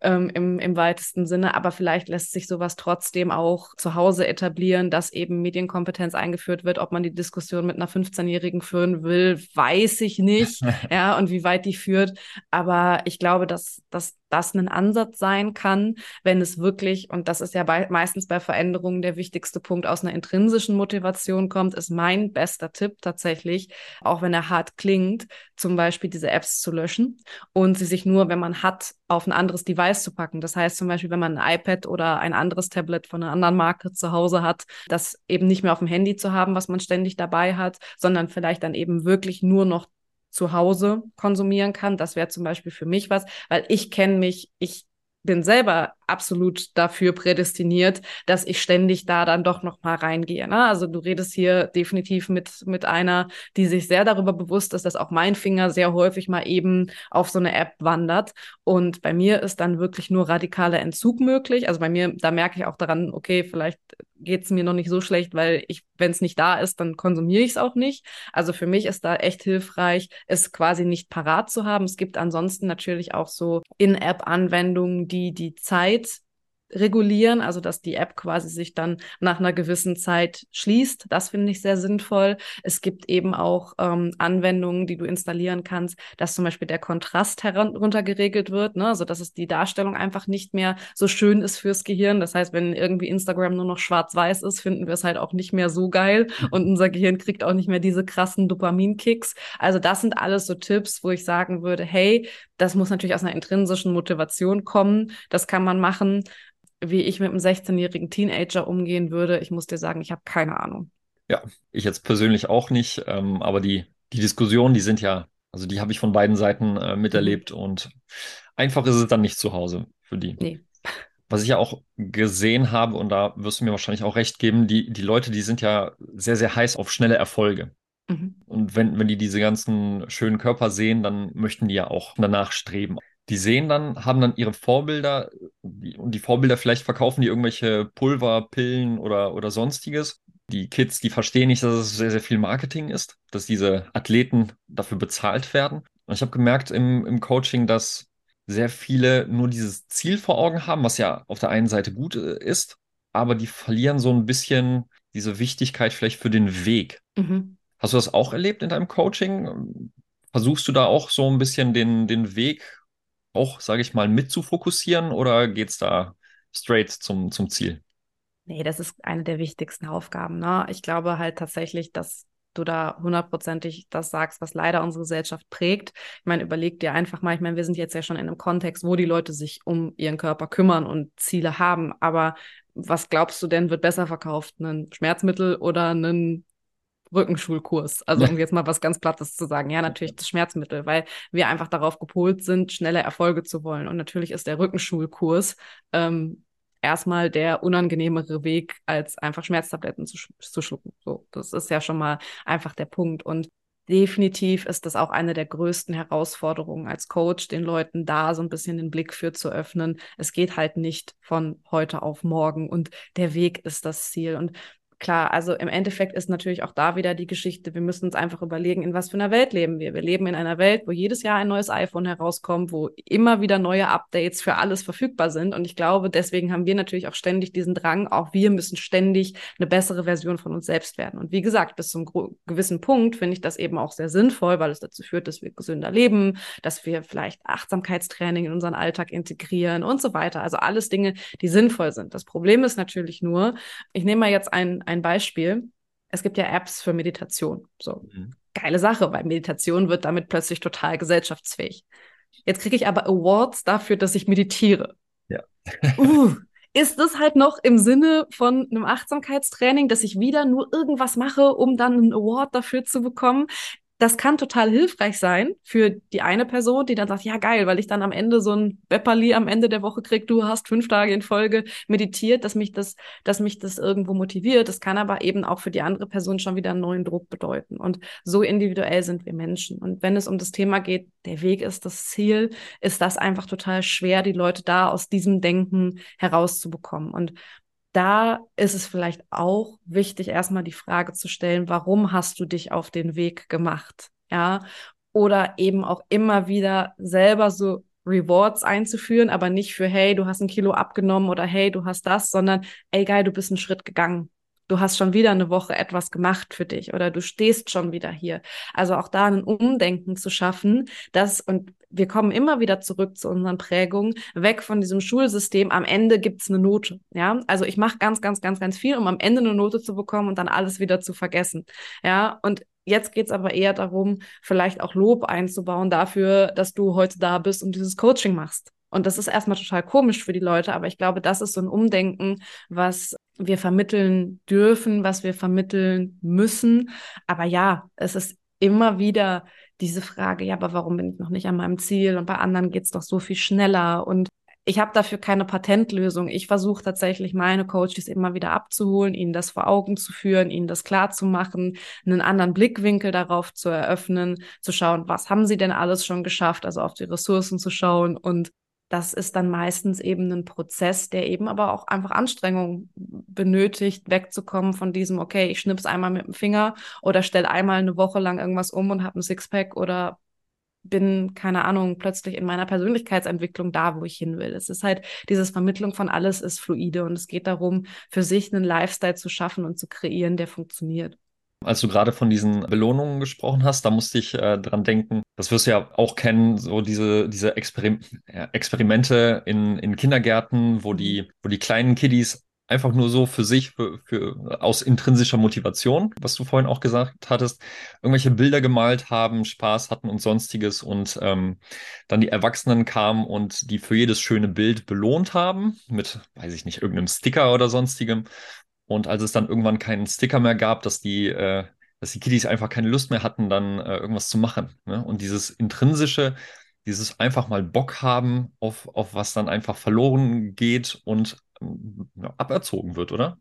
B: ähm, im, im weitesten Sinne, aber vielleicht lässt sich sowas trotzdem auch zu Hause etablieren, dass eben Medienkompetenz eingeführt wird. Ob man die Diskussion mit einer 15-Jährigen führen will, weiß ich nicht, <laughs> ja, und wie weit die führt. Aber ich glaube, dass, dass das ein Ansatz sein kann, wenn es wirklich, und das ist ja bei, meistens bei Veränderungen der wichtigste Punkt, aus einer intrinsischen Motivation kommt, ist mein bester Tipp tatsächlich, auch wenn er hart klingt, zum Beispiel diese Apps zu löschen und sie sich nur, wenn man hat, auf ein anderes Device zu packen. Das heißt zum Beispiel, wenn man ein iPad oder ein anderes Tablet von einer anderen Marke zu Hause hat, das eben nicht mehr auf dem Handy zu haben, was man ständig dabei hat, sondern vielleicht dann eben wirklich nur noch zu Hause konsumieren kann. Das wäre zum Beispiel für mich was, weil ich kenne mich, ich bin selber absolut dafür prädestiniert, dass ich ständig da dann doch noch mal reingehe. Ne? Also du redest hier definitiv mit mit einer, die sich sehr darüber bewusst ist, dass auch mein Finger sehr häufig mal eben auf so eine App wandert. Und bei mir ist dann wirklich nur radikaler Entzug möglich. Also bei mir, da merke ich auch daran, okay, vielleicht geht es mir noch nicht so schlecht, weil ich, wenn es nicht da ist, dann konsumiere ich es auch nicht. Also für mich ist da echt hilfreich, es quasi nicht parat zu haben. Es gibt ansonsten natürlich auch so In-App-Anwendungen, die die Zeit it's regulieren, also dass die App quasi sich dann nach einer gewissen Zeit schließt. Das finde ich sehr sinnvoll. Es gibt eben auch ähm, Anwendungen, die du installieren kannst, dass zum Beispiel der Kontrast heruntergeregelt wird, ne? also dass es die Darstellung einfach nicht mehr so schön ist fürs Gehirn. Das heißt, wenn irgendwie Instagram nur noch schwarz-weiß ist, finden wir es halt auch nicht mehr so geil mhm. und unser Gehirn kriegt auch nicht mehr diese krassen Dopaminkicks. Also das sind alles so Tipps, wo ich sagen würde, hey, das muss natürlich aus einer intrinsischen Motivation kommen. Das kann man machen wie ich mit einem 16-jährigen Teenager umgehen würde, ich muss dir sagen, ich habe keine Ahnung.
A: Ja, ich jetzt persönlich auch nicht, ähm, aber die, die Diskussionen, die sind ja, also die habe ich von beiden Seiten äh, miterlebt mhm. und einfach ist es dann nicht zu Hause für die. Nee. Was ich ja auch gesehen habe, und da wirst du mir wahrscheinlich auch recht geben, die, die Leute, die sind ja sehr, sehr heiß auf schnelle Erfolge. Mhm. Und wenn, wenn die diese ganzen schönen Körper sehen, dann möchten die ja auch danach streben die sehen dann, haben dann ihre Vorbilder und die Vorbilder vielleicht verkaufen die irgendwelche Pulver, Pillen oder, oder sonstiges. Die Kids, die verstehen nicht, dass es sehr, sehr viel Marketing ist, dass diese Athleten dafür bezahlt werden. Und ich habe gemerkt im, im Coaching, dass sehr viele nur dieses Ziel vor Augen haben, was ja auf der einen Seite gut äh, ist, aber die verlieren so ein bisschen diese Wichtigkeit vielleicht für den Weg. Mhm. Hast du das auch erlebt in deinem Coaching? Versuchst du da auch so ein bisschen den, den Weg auch, sage ich mal, mit zu fokussieren oder geht es da straight zum, zum Ziel?
B: Nee, das ist eine der wichtigsten Aufgaben. Ne? Ich glaube halt tatsächlich, dass du da hundertprozentig das sagst, was leider unsere Gesellschaft prägt. Ich meine, überleg dir einfach mal, ich meine, wir sind jetzt ja schon in einem Kontext, wo die Leute sich um ihren Körper kümmern und Ziele haben. Aber was glaubst du denn, wird besser verkauft? Ein Schmerzmittel oder ein Rückenschulkurs. Also um jetzt mal was ganz Plattes zu sagen. Ja, natürlich das Schmerzmittel, weil wir einfach darauf gepolt sind, schnelle Erfolge zu wollen. Und natürlich ist der Rückenschulkurs ähm, erstmal der unangenehmere Weg, als einfach Schmerztabletten zu, sch zu schlucken. So, das ist ja schon mal einfach der Punkt. Und definitiv ist das auch eine der größten Herausforderungen als Coach, den Leuten da so ein bisschen den Blick für zu öffnen. Es geht halt nicht von heute auf morgen und der Weg ist das Ziel. Und klar, also im Endeffekt ist natürlich auch da wieder die Geschichte, wir müssen uns einfach überlegen, in was für einer Welt leben wir. Wir leben in einer Welt, wo jedes Jahr ein neues iPhone herauskommt, wo immer wieder neue Updates für alles verfügbar sind. Und ich glaube, deswegen haben wir natürlich auch ständig diesen Drang, auch wir müssen ständig eine bessere Version von uns selbst werden. Und wie gesagt, bis zum gewissen Punkt finde ich das eben auch sehr sinnvoll, weil es dazu führt, dass wir gesünder leben, dass wir vielleicht Achtsamkeitstraining in unseren Alltag integrieren und so weiter. Also alles Dinge, die sinnvoll sind. Das Problem ist natürlich nur, ich nehme mal jetzt ein ein Beispiel. Es gibt ja Apps für Meditation. So, mhm. geile Sache, weil Meditation wird damit plötzlich total gesellschaftsfähig. Jetzt kriege ich aber Awards dafür, dass ich meditiere.
A: Ja. <laughs>
B: uh, ist das halt noch im Sinne von einem Achtsamkeitstraining, dass ich wieder nur irgendwas mache, um dann einen Award dafür zu bekommen? Das kann total hilfreich sein für die eine Person, die dann sagt, ja geil, weil ich dann am Ende so ein Bepperli am Ende der Woche krieg, du hast fünf Tage in Folge meditiert, dass mich das, dass mich das irgendwo motiviert. Das kann aber eben auch für die andere Person schon wieder einen neuen Druck bedeuten. Und so individuell sind wir Menschen. Und wenn es um das Thema geht, der Weg ist das Ziel, ist das einfach total schwer, die Leute da aus diesem Denken herauszubekommen. Und da ist es vielleicht auch wichtig, erstmal die Frage zu stellen, warum hast du dich auf den Weg gemacht? Ja, oder eben auch immer wieder selber so Rewards einzuführen, aber nicht für, hey, du hast ein Kilo abgenommen oder hey, du hast das, sondern, ey, geil, du bist einen Schritt gegangen. Du hast schon wieder eine Woche etwas gemacht für dich oder du stehst schon wieder hier. Also auch da ein Umdenken zu schaffen, dass, und wir kommen immer wieder zurück zu unseren Prägungen, weg von diesem Schulsystem, am Ende gibt's eine Note. Ja, also ich mache ganz, ganz, ganz, ganz viel, um am Ende eine Note zu bekommen und dann alles wieder zu vergessen. Ja, und Jetzt geht's aber eher darum, vielleicht auch Lob einzubauen dafür, dass du heute da bist und dieses Coaching machst. Und das ist erstmal total komisch für die Leute, aber ich glaube, das ist so ein Umdenken, was wir vermitteln dürfen, was wir vermitteln müssen. Aber ja, es ist immer wieder diese Frage, ja, aber warum bin ich noch nicht an meinem Ziel? Und bei anderen geht's doch so viel schneller. Und ich habe dafür keine Patentlösung. Ich versuche tatsächlich meine Coaches immer wieder abzuholen, ihnen das vor Augen zu führen, ihnen das klar zu machen, einen anderen Blickwinkel darauf zu eröffnen, zu schauen, was haben sie denn alles schon geschafft, also auf die Ressourcen zu schauen und das ist dann meistens eben ein Prozess, der eben aber auch einfach Anstrengung benötigt, wegzukommen von diesem, okay, ich schnips einmal mit dem Finger oder stell einmal eine Woche lang irgendwas um und habe ein Sixpack oder bin, keine Ahnung, plötzlich in meiner Persönlichkeitsentwicklung da, wo ich hin will. Es ist halt, dieses Vermittlung von alles ist fluide und es geht darum, für sich einen Lifestyle zu schaffen und zu kreieren, der funktioniert.
A: Als du gerade von diesen Belohnungen gesprochen hast, da musste ich äh, dran denken, das wirst du ja auch kennen, so diese, diese Experim Experimente in, in Kindergärten, wo die, wo die kleinen Kiddies einfach nur so für sich, für, für, aus intrinsischer Motivation, was du vorhin auch gesagt hattest, irgendwelche Bilder gemalt haben, Spaß hatten und sonstiges und ähm, dann die Erwachsenen kamen und die für jedes schöne Bild belohnt haben mit, weiß ich nicht, irgendeinem Sticker oder sonstigem. Und als es dann irgendwann keinen Sticker mehr gab, dass die, äh, dass die Kiddies einfach keine Lust mehr hatten, dann äh, irgendwas zu machen. Ne? Und dieses intrinsische, dieses einfach mal Bock haben auf, auf was dann einfach verloren geht und ähm, aberzogen wird, oder?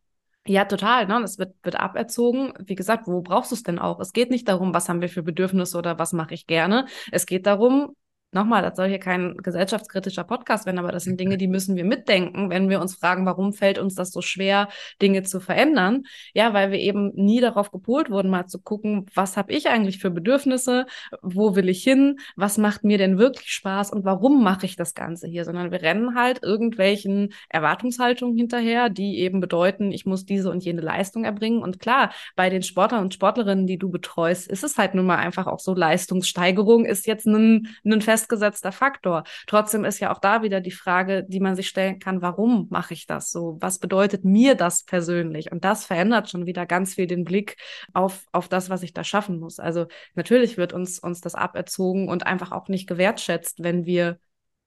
B: Ja, total. Ne? Es wird, wird aberzogen. Wie gesagt, wo brauchst du es denn auch? Es geht nicht darum, was haben wir für Bedürfnisse oder was mache ich gerne. Es geht darum, nochmal, das soll hier kein gesellschaftskritischer Podcast werden, aber das sind Dinge, die müssen wir mitdenken, wenn wir uns fragen, warum fällt uns das so schwer, Dinge zu verändern? Ja, weil wir eben nie darauf gepolt wurden, mal zu gucken, was habe ich eigentlich für Bedürfnisse, wo will ich hin, was macht mir denn wirklich Spaß und warum mache ich das Ganze hier, sondern wir rennen halt irgendwelchen Erwartungshaltungen hinterher, die eben bedeuten, ich muss diese und jene Leistung erbringen. Und klar, bei den Sportlern und Sportlerinnen, die du betreust, ist es halt nun mal einfach auch so, Leistungssteigerung ist jetzt ein, ein fest festgesetzter Faktor. Trotzdem ist ja auch da wieder die Frage, die man sich stellen kann, warum mache ich das so? Was bedeutet mir das persönlich? Und das verändert schon wieder ganz viel den Blick auf, auf das, was ich da schaffen muss. Also natürlich wird uns, uns das aberzogen und einfach auch nicht gewertschätzt, wenn wir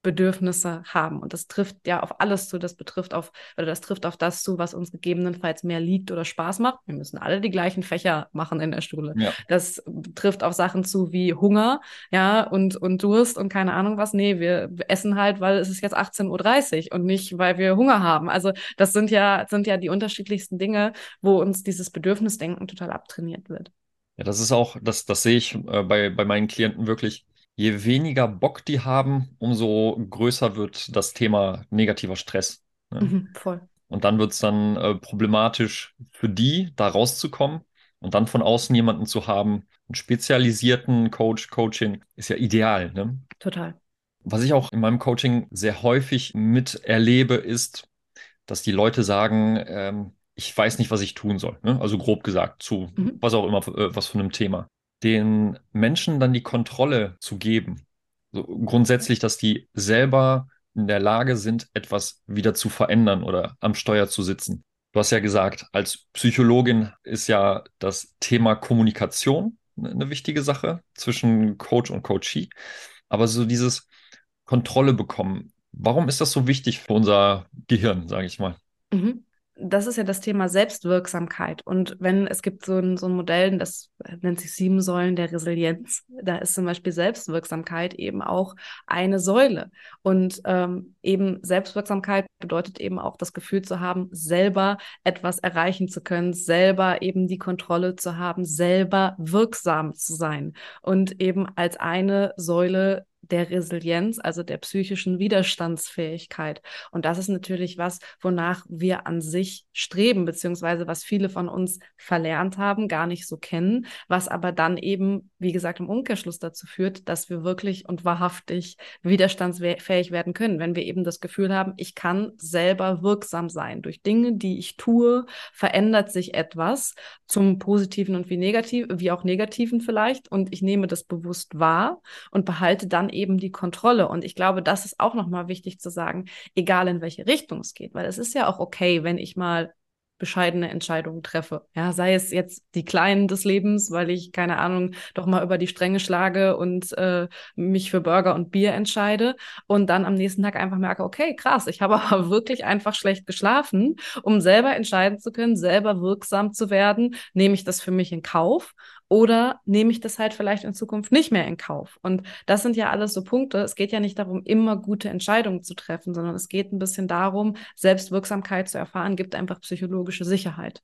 B: Bedürfnisse haben. Und das trifft ja auf alles zu. Das betrifft auf, oder das trifft auf das zu, was uns gegebenenfalls mehr liegt oder Spaß macht. Wir müssen alle die gleichen Fächer machen in der Schule. Ja. Das trifft auf Sachen zu wie Hunger, ja, und, und Durst und keine Ahnung was. Nee, wir essen halt, weil es ist jetzt 18.30 Uhr und nicht, weil wir Hunger haben. Also das sind ja, sind ja die unterschiedlichsten Dinge, wo uns dieses Bedürfnisdenken total abtrainiert wird.
A: Ja, das ist auch, das, das sehe ich äh, bei, bei meinen Klienten wirklich je weniger Bock die haben, umso größer wird das Thema negativer Stress.
B: Ne? Mhm, voll.
A: Und dann wird es dann äh, problematisch für die, da rauszukommen und dann von außen jemanden zu haben, einen spezialisierten Coach, Coaching, ist ja ideal. Ne?
B: Total.
A: Was ich auch in meinem Coaching sehr häufig miterlebe, ist, dass die Leute sagen, ähm, ich weiß nicht, was ich tun soll. Ne? Also grob gesagt, zu mhm. was auch immer, äh, was von einem Thema den Menschen dann die Kontrolle zu geben. So grundsätzlich, dass die selber in der Lage sind, etwas wieder zu verändern oder am Steuer zu sitzen. Du hast ja gesagt, als Psychologin ist ja das Thema Kommunikation eine wichtige Sache zwischen Coach und Coachee. Aber so dieses Kontrolle bekommen, warum ist das so wichtig für unser Gehirn, sage ich mal?
B: Mhm das ist ja das Thema Selbstwirksamkeit. Und wenn es gibt so ein, so ein Modell, das nennt sich sieben Säulen der Resilienz, da ist zum Beispiel Selbstwirksamkeit eben auch eine Säule. Und ähm, eben Selbstwirksamkeit bedeutet eben auch das Gefühl zu haben, selber etwas erreichen zu können, selber eben die Kontrolle zu haben, selber wirksam zu sein. Und eben als eine Säule der Resilienz, also der psychischen Widerstandsfähigkeit. Und das ist natürlich was, wonach wir an sich streben, beziehungsweise was viele von uns verlernt haben, gar nicht so kennen, was aber dann eben, wie gesagt, im Umkehrschluss dazu führt, dass wir wirklich und wahrhaftig widerstandsfähig werden können, wenn wir eben das Gefühl haben, ich kann selber wirksam sein. Durch Dinge, die ich tue, verändert sich etwas zum Positiven und wie negativ, wie auch Negativen vielleicht. Und ich nehme das bewusst wahr und behalte dann eben die Kontrolle. Und ich glaube, das ist auch nochmal wichtig zu sagen, egal in welche Richtung es geht, weil es ist ja auch okay, wenn ich mal bescheidene Entscheidungen treffe. Ja, sei es jetzt die kleinen des Lebens, weil ich, keine Ahnung, doch mal über die Stränge schlage und äh, mich für Burger und Bier entscheide und dann am nächsten Tag einfach merke, okay, krass, ich habe <laughs> aber wirklich einfach schlecht geschlafen, um selber entscheiden zu können, selber wirksam zu werden, nehme ich das für mich in Kauf oder nehme ich das halt vielleicht in Zukunft nicht mehr in Kauf? Und das sind ja alles so Punkte. Es geht ja nicht darum, immer gute Entscheidungen zu treffen, sondern es geht ein bisschen darum, Selbstwirksamkeit zu erfahren, gibt einfach psychologische Sicherheit.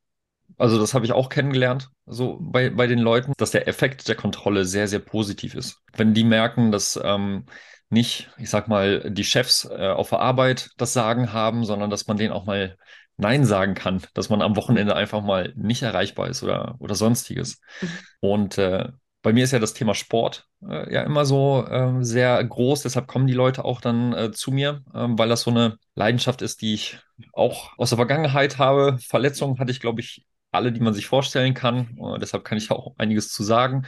A: Also das habe ich auch kennengelernt, so bei, bei den Leuten, dass der Effekt der Kontrolle sehr, sehr positiv ist. Wenn die merken, dass ähm, nicht, ich sag mal, die Chefs äh, auf der Arbeit das Sagen haben, sondern dass man denen auch mal Nein sagen kann, dass man am Wochenende einfach mal nicht erreichbar ist oder, oder sonstiges. Mhm. Und äh, bei mir ist ja das Thema Sport äh, ja immer so äh, sehr groß, deshalb kommen die Leute auch dann äh, zu mir, ähm, weil das so eine Leidenschaft ist, die ich auch aus der Vergangenheit habe. Verletzungen hatte ich, glaube ich, alle, die man sich vorstellen kann. Äh, deshalb kann ich auch einiges zu sagen.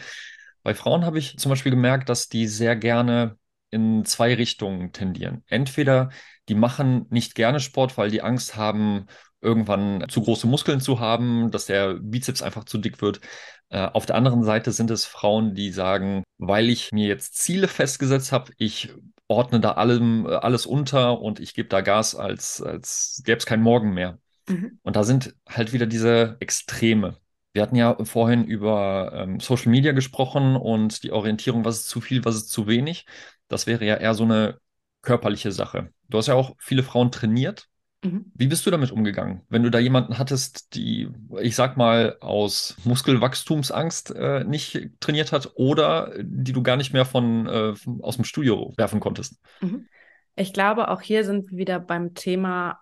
A: Bei Frauen habe ich zum Beispiel gemerkt, dass die sehr gerne in zwei Richtungen tendieren. Entweder die machen nicht gerne Sport, weil die Angst haben, irgendwann zu große Muskeln zu haben, dass der Bizeps einfach zu dick wird. Äh, auf der anderen Seite sind es Frauen, die sagen, weil ich mir jetzt Ziele festgesetzt habe, ich ordne da allem, äh, alles unter und ich gebe da Gas, als, als gäbe es keinen Morgen mehr. Mhm. Und da sind halt wieder diese Extreme. Wir hatten ja vorhin über ähm, Social Media gesprochen und die Orientierung, was ist zu viel, was ist zu wenig. Das wäre ja eher so eine körperliche Sache. Du hast ja auch viele Frauen trainiert. Mhm. Wie bist du damit umgegangen? Wenn du da jemanden hattest, die, ich sag mal, aus Muskelwachstumsangst äh, nicht trainiert hat oder die du gar nicht mehr von, äh, aus dem Studio werfen konntest?
B: Mhm. Ich glaube, auch hier sind wir wieder beim Thema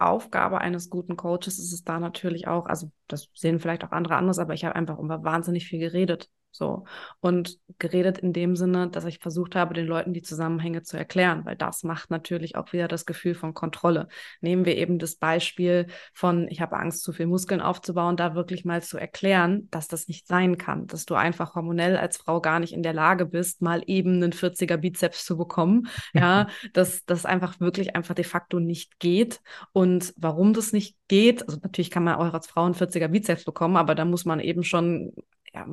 B: Aufgabe eines guten Coaches ist es da natürlich auch, also das sehen vielleicht auch andere anders, aber ich habe einfach immer wahnsinnig viel geredet. So. Und geredet in dem Sinne, dass ich versucht habe, den Leuten die Zusammenhänge zu erklären, weil das macht natürlich auch wieder das Gefühl von Kontrolle. Nehmen wir eben das Beispiel von, ich habe Angst, zu viel Muskeln aufzubauen, da wirklich mal zu erklären, dass das nicht sein kann, dass du einfach hormonell als Frau gar nicht in der Lage bist, mal eben einen 40er Bizeps zu bekommen. Ja, <laughs> dass das einfach wirklich einfach de facto nicht geht. Und warum das nicht geht, also natürlich kann man auch als Frau einen 40er Bizeps bekommen, aber da muss man eben schon ja,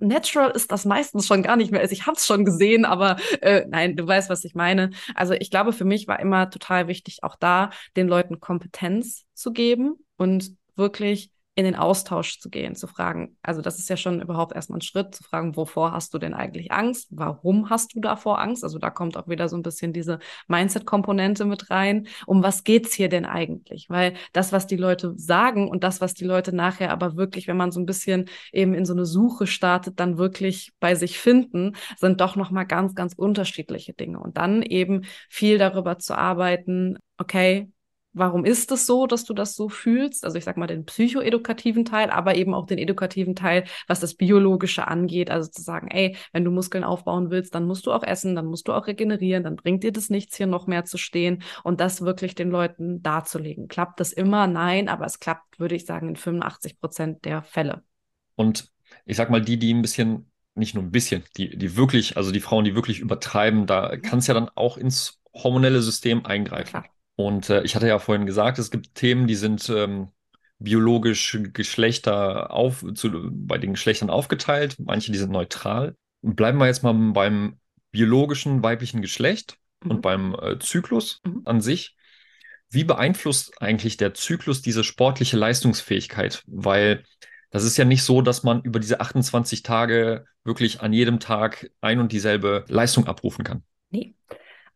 B: natural ist das meistens schon gar nicht mehr. Also ich habe es schon gesehen, aber äh, nein, du weißt, was ich meine. Also ich glaube, für mich war immer total wichtig, auch da den Leuten Kompetenz zu geben und wirklich in den Austausch zu gehen, zu fragen, also das ist ja schon überhaupt erstmal ein Schritt, zu fragen, wovor hast du denn eigentlich Angst? Warum hast du davor Angst? Also da kommt auch wieder so ein bisschen diese Mindset-Komponente mit rein. Um was geht's hier denn eigentlich? Weil das, was die Leute sagen und das, was die Leute nachher aber wirklich, wenn man so ein bisschen eben in so eine Suche startet, dann wirklich bei sich finden, sind doch nochmal ganz, ganz unterschiedliche Dinge. Und dann eben viel darüber zu arbeiten, okay, warum ist es so, dass du das so fühlst? Also ich sag mal den psychoedukativen Teil, aber eben auch den edukativen Teil, was das Biologische angeht. Also zu sagen, ey, wenn du Muskeln aufbauen willst, dann musst du auch essen, dann musst du auch regenerieren, dann bringt dir das nichts, hier noch mehr zu stehen und das wirklich den Leuten darzulegen. Klappt das immer? Nein, aber es klappt, würde ich sagen, in 85 Prozent der Fälle.
A: Und ich sag mal, die, die ein bisschen nicht nur ein bisschen, die, die wirklich, also die Frauen, die wirklich übertreiben, da kann es ja dann auch ins hormonelle System eingreifen. Klar. Und äh, ich hatte ja vorhin gesagt, es gibt Themen, die sind ähm, biologisch Geschlechter auf, zu, bei den Geschlechtern aufgeteilt, manche, die sind neutral. bleiben wir jetzt mal beim biologischen weiblichen Geschlecht mhm. und beim äh, Zyklus mhm. an sich. Wie beeinflusst eigentlich der Zyklus diese sportliche Leistungsfähigkeit? Weil das ist ja nicht so, dass man über diese 28 Tage wirklich an jedem Tag ein und dieselbe Leistung abrufen kann.
B: Nee.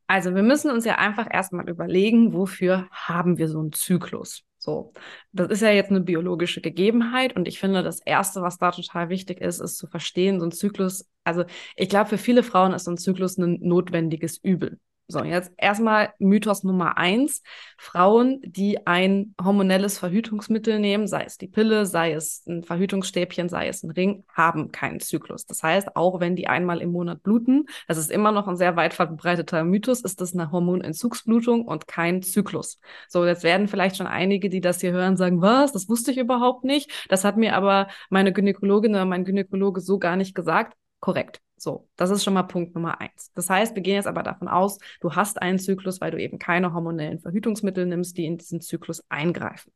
B: Also wir müssen uns ja einfach erstmal überlegen, wofür haben wir so einen Zyklus? So, das ist ja jetzt eine biologische Gegebenheit und ich finde, das Erste, was da total wichtig ist, ist zu verstehen, so ein Zyklus, also ich glaube, für viele Frauen ist so ein Zyklus ein notwendiges Übel. So, jetzt erstmal Mythos Nummer eins. Frauen, die ein hormonelles Verhütungsmittel nehmen, sei es die Pille, sei es ein Verhütungsstäbchen, sei es ein Ring, haben keinen Zyklus. Das heißt, auch wenn die einmal im Monat bluten, das ist immer noch ein sehr weit verbreiteter Mythos, ist das eine Hormonentzugsblutung und kein Zyklus. So, jetzt werden vielleicht schon einige, die das hier hören, sagen, was, das wusste ich überhaupt nicht. Das hat mir aber meine Gynäkologin oder mein Gynäkologe so gar nicht gesagt. Korrekt. So, das ist schon mal Punkt Nummer eins. Das heißt, wir gehen jetzt aber davon aus, du hast einen Zyklus, weil du eben keine hormonellen Verhütungsmittel nimmst, die in diesen Zyklus eingreifen.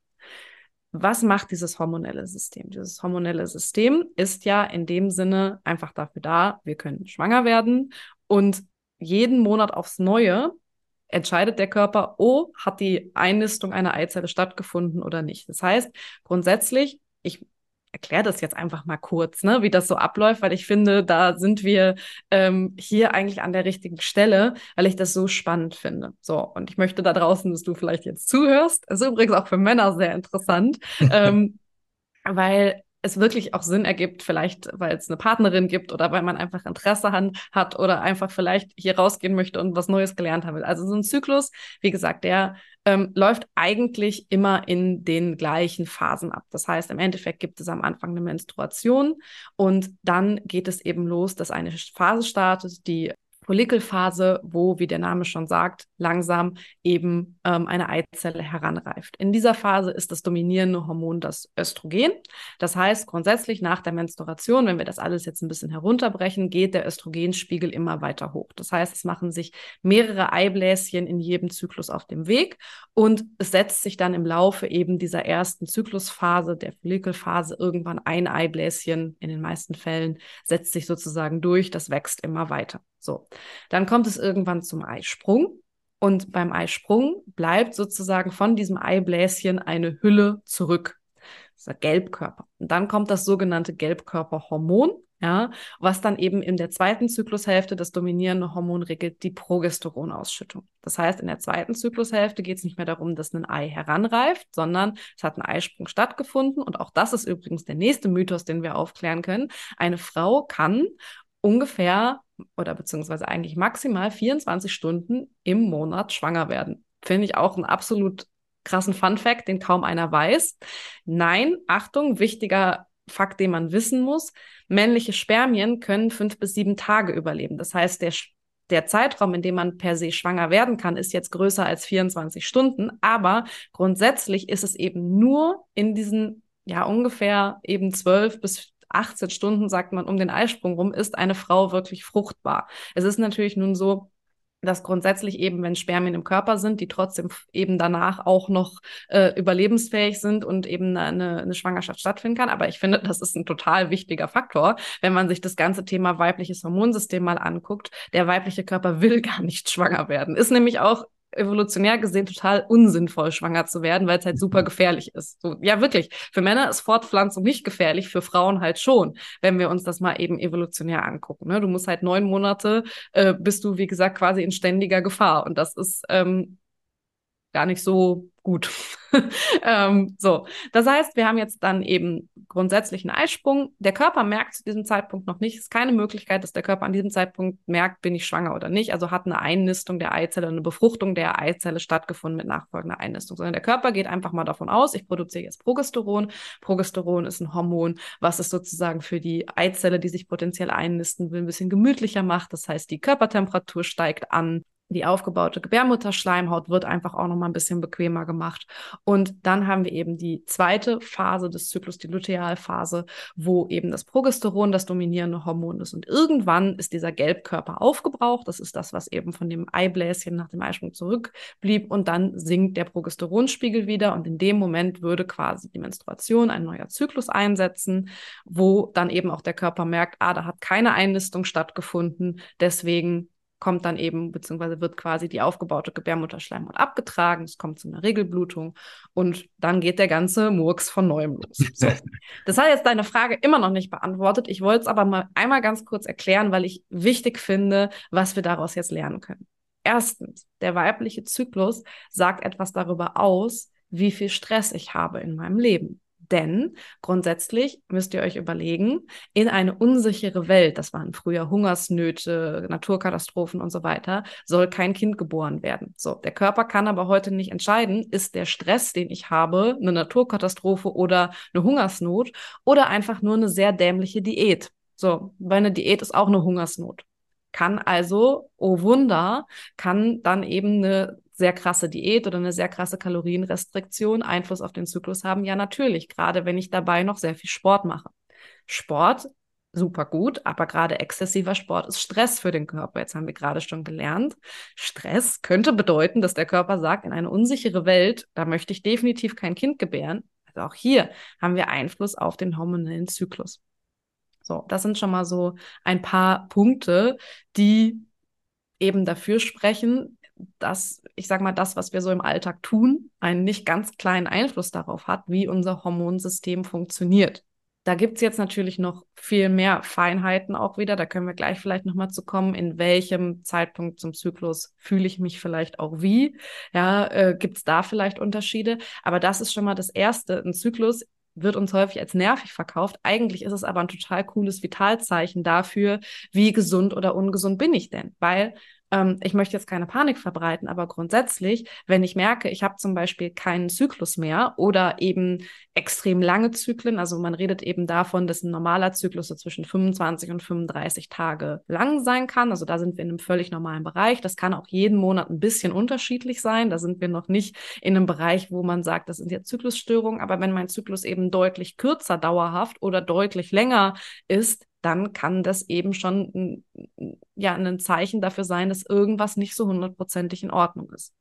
B: Was macht dieses hormonelle System? Dieses hormonelle System ist ja in dem Sinne einfach dafür da, wir können schwanger werden und jeden Monat aufs Neue entscheidet der Körper, oh, hat die Einnistung einer Eizelle stattgefunden oder nicht. Das heißt, grundsätzlich, ich erkläre das jetzt einfach mal kurz, ne, wie das so abläuft, weil ich finde, da sind wir ähm, hier eigentlich an der richtigen Stelle, weil ich das so spannend finde. So, und ich möchte da draußen, dass du vielleicht jetzt zuhörst. Das ist übrigens auch für Männer sehr interessant, <laughs> ähm, weil es wirklich auch Sinn ergibt, vielleicht weil es eine Partnerin gibt oder weil man einfach Interesse hat oder einfach vielleicht hier rausgehen möchte und was Neues gelernt haben will. Also so ein Zyklus, wie gesagt, der ähm, läuft eigentlich immer in den gleichen Phasen ab. Das heißt, im Endeffekt gibt es am Anfang eine Menstruation und dann geht es eben los, dass eine Phase startet, die Follikelphase, wo, wie der Name schon sagt, langsam eben ähm, eine Eizelle heranreift. In dieser Phase ist das dominierende Hormon das Östrogen. Das heißt, grundsätzlich nach der Menstruation, wenn wir das alles jetzt ein bisschen herunterbrechen, geht der Östrogenspiegel immer weiter hoch. Das heißt, es machen sich mehrere Eibläschen in jedem Zyklus auf dem Weg und es setzt sich dann im Laufe eben dieser ersten Zyklusphase, der Follikelphase, irgendwann ein Eibläschen, in den meisten Fällen, setzt sich sozusagen durch, das wächst immer weiter. So, dann kommt es irgendwann zum Eisprung. Und beim Eisprung bleibt sozusagen von diesem Eibläschen eine Hülle zurück. Das ist der Gelbkörper. Und dann kommt das sogenannte Gelbkörperhormon, ja, was dann eben in der zweiten Zyklushälfte das dominierende Hormon regelt, die Progesteronausschüttung. Das heißt, in der zweiten Zyklushälfte geht es nicht mehr darum, dass ein Ei heranreift, sondern es hat ein Eisprung stattgefunden. Und auch das ist übrigens der nächste Mythos, den wir aufklären können. Eine Frau kann ungefähr oder beziehungsweise eigentlich maximal 24 Stunden im Monat schwanger werden. Finde ich auch einen absolut krassen Fun Fact, den kaum einer weiß. Nein, Achtung, wichtiger Fakt, den man wissen muss. Männliche Spermien können fünf bis sieben Tage überleben. Das heißt, der, der Zeitraum, in dem man per se schwanger werden kann, ist jetzt größer als 24 Stunden. Aber grundsätzlich ist es eben nur in diesen, ja, ungefähr eben zwölf bis 18 Stunden, sagt man, um den Eisprung rum, ist eine Frau wirklich fruchtbar. Es ist natürlich nun so, dass grundsätzlich eben, wenn Spermien im Körper sind, die trotzdem eben danach auch noch äh, überlebensfähig sind und eben eine, eine Schwangerschaft stattfinden kann. Aber ich finde, das ist ein total wichtiger Faktor, wenn man sich das ganze Thema weibliches Hormonsystem mal anguckt. Der weibliche Körper will <laughs> gar nicht schwanger werden. Ist nämlich auch evolutionär gesehen total unsinnvoll, schwanger zu werden, weil es halt super gefährlich ist. So, ja, wirklich. Für Männer ist Fortpflanzung nicht gefährlich, für Frauen halt schon, wenn wir uns das mal eben evolutionär angucken. Ne? Du musst halt neun Monate, äh, bist du, wie gesagt, quasi in ständiger Gefahr. Und das ist ähm, gar nicht so gut. <laughs> ähm, so, das heißt, wir haben jetzt dann eben grundsätzlich einen Eisprung. Der Körper merkt zu diesem Zeitpunkt noch nicht. Es ist keine Möglichkeit, dass der Körper an diesem Zeitpunkt merkt, bin ich schwanger oder nicht. Also hat eine Einnistung der Eizelle, eine Befruchtung der Eizelle stattgefunden mit nachfolgender Einnistung. Sondern der Körper geht einfach mal davon aus, ich produziere jetzt Progesteron. Progesteron ist ein Hormon, was es sozusagen für die Eizelle, die sich potenziell einnisten will, ein bisschen gemütlicher macht. Das heißt, die Körpertemperatur steigt an die aufgebaute Gebärmutterschleimhaut wird einfach auch noch mal ein bisschen bequemer gemacht. Und dann haben wir eben die zweite Phase des Zyklus, die Lutealphase, wo eben das Progesteron das dominierende Hormon ist. Und irgendwann ist dieser Gelbkörper aufgebraucht. Das ist das, was eben von dem Eibläschen nach dem Eisprung zurückblieb. Und dann sinkt der Progesteronspiegel wieder. Und in dem Moment würde quasi die Menstruation ein neuer Zyklus einsetzen, wo dann eben auch der Körper merkt, ah, da hat keine Einnistung stattgefunden. Deswegen kommt dann eben, beziehungsweise wird quasi die aufgebaute Gebärmutterschleimhaut abgetragen, es kommt zu einer Regelblutung und dann geht der ganze Murks von neuem los. So. <laughs> Das hat jetzt deine Frage immer noch nicht beantwortet. Ich wollte es aber mal einmal ganz kurz erklären, weil ich wichtig finde, was wir daraus jetzt lernen können. Erstens, der weibliche Zyklus sagt etwas darüber aus, wie viel Stress ich habe in meinem Leben. Denn grundsätzlich müsst ihr euch überlegen, in eine unsichere Welt, das waren früher Hungersnöte, Naturkatastrophen und so weiter, soll kein Kind geboren werden. So, der Körper kann aber heute nicht entscheiden, ist der Stress, den ich habe, eine Naturkatastrophe oder eine Hungersnot oder einfach nur eine sehr dämliche Diät. So, weil eine Diät ist auch eine Hungersnot. Kann also, oh Wunder, kann dann eben eine sehr krasse Diät oder eine sehr krasse Kalorienrestriktion Einfluss auf den Zyklus haben? Ja, natürlich, gerade wenn ich dabei noch sehr viel Sport mache. Sport, super gut, aber gerade exzessiver Sport ist Stress für den Körper. Jetzt haben wir gerade schon gelernt. Stress könnte bedeuten, dass der Körper sagt, in eine unsichere Welt, da möchte ich definitiv kein Kind gebären. Also auch hier haben wir Einfluss auf den hormonellen Zyklus. So, das sind schon mal so ein paar Punkte, die eben dafür sprechen, dass, ich sage mal, das, was wir so im Alltag tun, einen nicht ganz kleinen Einfluss darauf hat, wie unser Hormonsystem funktioniert. Da gibt es jetzt natürlich noch viel mehr Feinheiten auch wieder. Da können wir gleich vielleicht nochmal zu kommen, in welchem Zeitpunkt zum Zyklus fühle ich mich vielleicht auch wie. Ja, äh, gibt es da vielleicht Unterschiede? Aber das ist schon mal das Erste. Ein Zyklus wird uns häufig als nervig verkauft. Eigentlich ist es aber ein total cooles Vitalzeichen dafür, wie gesund oder ungesund bin ich denn. Weil ähm, ich möchte jetzt keine Panik verbreiten, aber grundsätzlich, wenn ich merke, ich habe zum Beispiel keinen Zyklus mehr oder eben extrem lange Zyklen, also man redet eben davon, dass ein normaler Zyklus so zwischen 25 und 35 Tage lang sein kann. Also da sind wir in einem völlig normalen Bereich. Das kann auch jeden Monat ein bisschen unterschiedlich sein. Da sind wir noch nicht in einem Bereich, wo man sagt, das sind ja Zyklusstörungen. Aber wenn mein Zyklus eben deutlich kürzer dauerhaft oder deutlich länger ist, dann kann das eben schon ja ein Zeichen dafür sein, dass irgendwas nicht so hundertprozentig in Ordnung ist.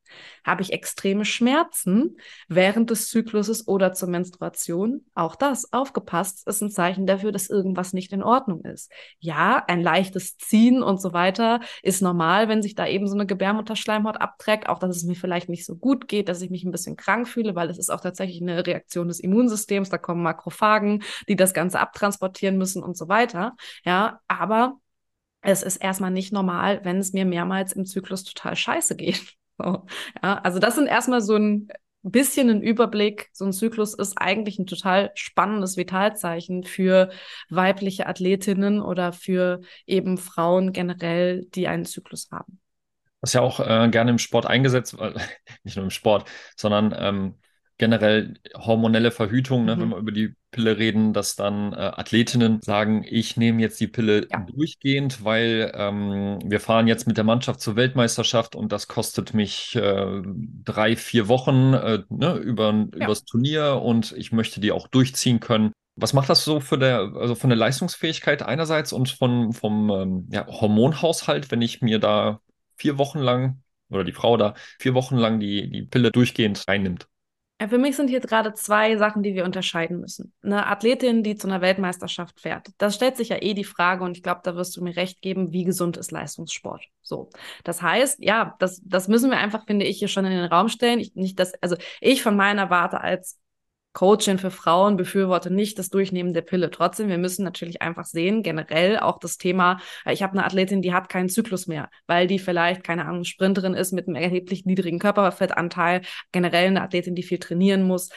B: Habe ich extreme Schmerzen während des Zykluses oder zur Menstruation? Auch das, aufgepasst, ist ein Zeichen dafür, dass irgendwas nicht in Ordnung ist. Ja, ein leichtes Ziehen und so weiter ist normal, wenn sich da eben so eine Gebärmutterschleimhaut abträgt, auch dass es mir vielleicht nicht so gut geht, dass ich mich ein bisschen krank fühle, weil es ist auch tatsächlich eine Reaktion des Immunsystems, da kommen Makrophagen, die das Ganze abtransportieren müssen und so weiter. Ja, aber es ist erstmal nicht normal, wenn es mir mehrmals im Zyklus total scheiße geht. <laughs> So, ja, also das sind erstmal so ein bisschen ein Überblick. So ein Zyklus ist eigentlich ein total spannendes Vitalzeichen für weibliche Athletinnen oder für eben Frauen generell, die einen Zyklus haben.
A: Das ist ja auch äh, gerne im Sport eingesetzt, <laughs> nicht nur im Sport, sondern ähm, generell hormonelle Verhütung, ne, mhm. wenn wir über die Pille reden, dass dann äh, Athletinnen sagen, ich nehme jetzt die Pille ja. durchgehend, weil ähm, wir fahren jetzt mit der Mannschaft zur Weltmeisterschaft und das kostet mich äh, drei, vier Wochen äh, ne, über, ja. übers Turnier und ich möchte die auch durchziehen können. Was macht das so für der, also von der Leistungsfähigkeit einerseits und von, vom ähm, ja, Hormonhaushalt, wenn ich mir da vier Wochen lang oder die Frau da vier Wochen lang die, die Pille durchgehend einnimmt?
B: Für mich sind hier gerade zwei Sachen, die wir unterscheiden müssen. Eine Athletin, die zu einer Weltmeisterschaft fährt. Das stellt sich ja eh die Frage und ich glaube, da wirst du mir recht geben, wie gesund ist Leistungssport? So. Das heißt, ja, das, das müssen wir einfach, finde ich, hier schon in den Raum stellen. Ich, nicht, dass, also ich von meiner Warte als Coaching für Frauen befürworte nicht das Durchnehmen der Pille. Trotzdem, wir müssen natürlich einfach sehen, generell auch das Thema, äh, ich habe eine Athletin, die hat keinen Zyklus mehr, weil die vielleicht, keine Ahnung, Sprinterin ist mit einem erheblich niedrigen Körperfettanteil, generell eine Athletin, die viel trainieren muss.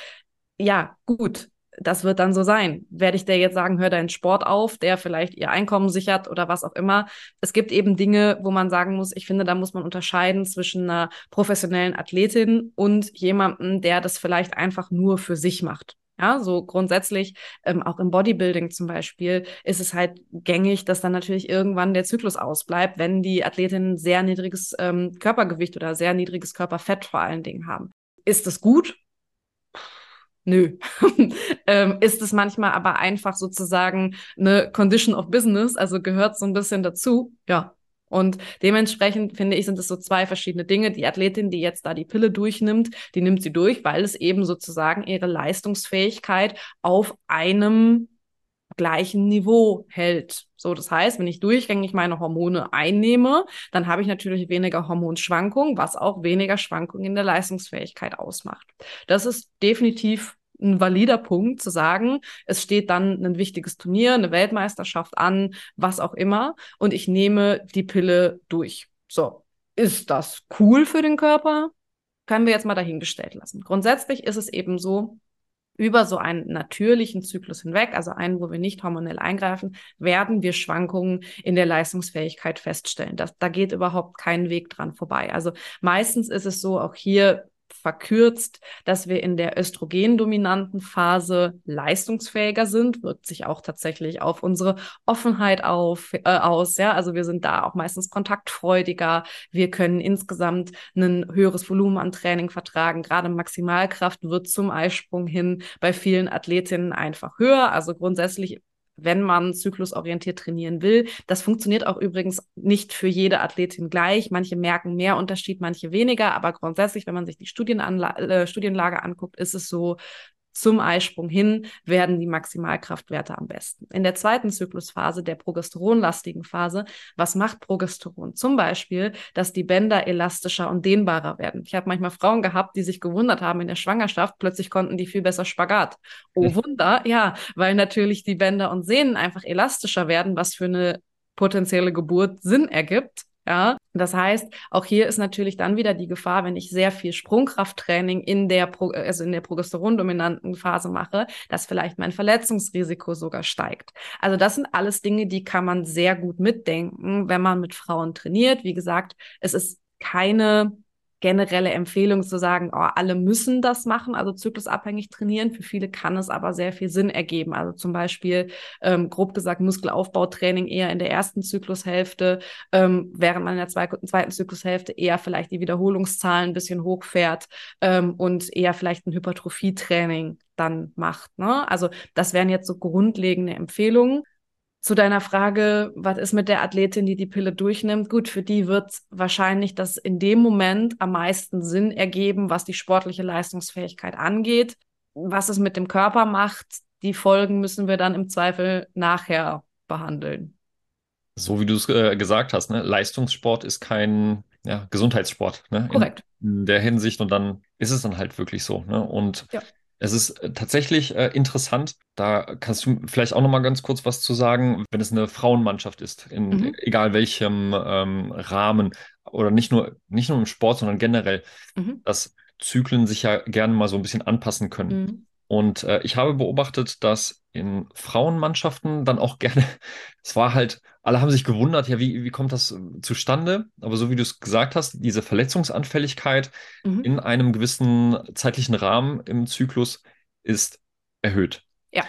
B: Ja, gut, das wird dann so sein. Werde ich der jetzt sagen, hör deinen Sport auf, der vielleicht ihr Einkommen sichert oder was auch immer. Es gibt eben Dinge, wo man sagen muss, ich finde, da muss man unterscheiden zwischen einer professionellen Athletin und jemandem, der das vielleicht einfach nur für sich macht. Ja, so grundsätzlich, ähm, auch im Bodybuilding zum Beispiel, ist es halt gängig, dass dann natürlich irgendwann der Zyklus ausbleibt, wenn die Athletinnen sehr niedriges ähm, Körpergewicht oder sehr niedriges Körperfett vor allen Dingen haben. Ist das gut? Nö. <laughs> ähm, ist es manchmal aber einfach sozusagen eine Condition of Business, also gehört so ein bisschen dazu. Ja. Und dementsprechend finde ich, sind es so zwei verschiedene Dinge. Die Athletin, die jetzt da die Pille durchnimmt, die nimmt sie durch, weil es eben sozusagen ihre Leistungsfähigkeit auf einem gleichen Niveau hält. So, das heißt, wenn ich durchgängig meine Hormone einnehme, dann habe ich natürlich weniger Hormonschwankungen, was auch weniger Schwankungen in der Leistungsfähigkeit ausmacht. Das ist definitiv ein valider Punkt zu sagen, es steht dann ein wichtiges Turnier, eine Weltmeisterschaft an, was auch immer, und ich nehme die Pille durch. So, ist das cool für den Körper? können wir jetzt mal dahingestellt lassen. Grundsätzlich ist es eben so, über so einen natürlichen Zyklus hinweg, also einen, wo wir nicht hormonell eingreifen, werden wir Schwankungen in der Leistungsfähigkeit feststellen. Das, da geht überhaupt kein Weg dran vorbei. Also meistens ist es so, auch hier verkürzt, dass wir in der östrogendominanten Phase leistungsfähiger sind, wirkt sich auch tatsächlich auf unsere Offenheit auf, äh, aus. Ja, also wir sind da auch meistens kontaktfreudiger. Wir können insgesamt ein höheres Volumen an Training vertragen. Gerade Maximalkraft wird zum Eisprung hin bei vielen Athletinnen einfach höher. Also grundsätzlich wenn man zyklusorientiert trainieren will. Das funktioniert auch übrigens nicht für jede Athletin gleich. Manche merken mehr Unterschied, manche weniger. Aber grundsätzlich, wenn man sich die Studienanla äh, Studienlage anguckt, ist es so, zum Eisprung hin werden die Maximalkraftwerte am besten. In der zweiten Zyklusphase, der progesteronlastigen Phase, was macht Progesteron? Zum Beispiel, dass die Bänder elastischer und dehnbarer werden. Ich habe manchmal Frauen gehabt, die sich gewundert haben in der Schwangerschaft, plötzlich konnten die viel besser Spagat. Oh hm. Wunder, ja, weil natürlich die Bänder und Sehnen einfach elastischer werden, was für eine potenzielle Geburt Sinn ergibt. Ja, das heißt, auch hier ist natürlich dann wieder die Gefahr, wenn ich sehr viel Sprungkrafttraining in der, Pro also in der progesterondominanten Phase mache, dass vielleicht mein Verletzungsrisiko sogar steigt. Also das sind alles Dinge, die kann man sehr gut mitdenken, wenn man mit Frauen trainiert. Wie gesagt, es ist keine generelle Empfehlung zu sagen, oh, alle müssen das machen, also zyklusabhängig trainieren. Für viele kann es aber sehr viel Sinn ergeben. Also zum Beispiel, ähm, grob gesagt, Muskelaufbautraining eher in der ersten Zyklushälfte, ähm, während man in der zweiten Zyklushälfte eher vielleicht die Wiederholungszahlen ein bisschen hochfährt ähm, und eher vielleicht ein Hypertrophietraining dann macht. Ne? Also das wären jetzt so grundlegende Empfehlungen zu deiner Frage, was ist mit der Athletin, die die Pille durchnimmt? Gut, für die wird wahrscheinlich das in dem Moment am meisten Sinn ergeben, was die sportliche Leistungsfähigkeit angeht. Was es mit dem Körper macht, die Folgen müssen wir dann im Zweifel nachher behandeln.
A: So wie du es äh, gesagt hast, ne? Leistungssport ist kein ja, Gesundheitssport. Ne?
B: Korrekt.
A: In, in, der Hinsicht und dann ist es dann halt wirklich so. Ne? Und ja. Es ist äh, tatsächlich äh, interessant. Da kannst du vielleicht auch noch mal ganz kurz was zu sagen, wenn es eine Frauenmannschaft ist, in mhm. egal welchem ähm, Rahmen oder nicht nur nicht nur im Sport, sondern generell, mhm. dass Zyklen sich ja gerne mal so ein bisschen anpassen können. Mhm. Und äh, ich habe beobachtet, dass in Frauenmannschaften dann auch <laughs> gerne, es war halt, alle haben sich gewundert, ja, wie, wie kommt das zustande? Aber so wie du es gesagt hast, diese Verletzungsanfälligkeit mhm. in einem gewissen zeitlichen Rahmen im Zyklus ist erhöht.
B: Ja.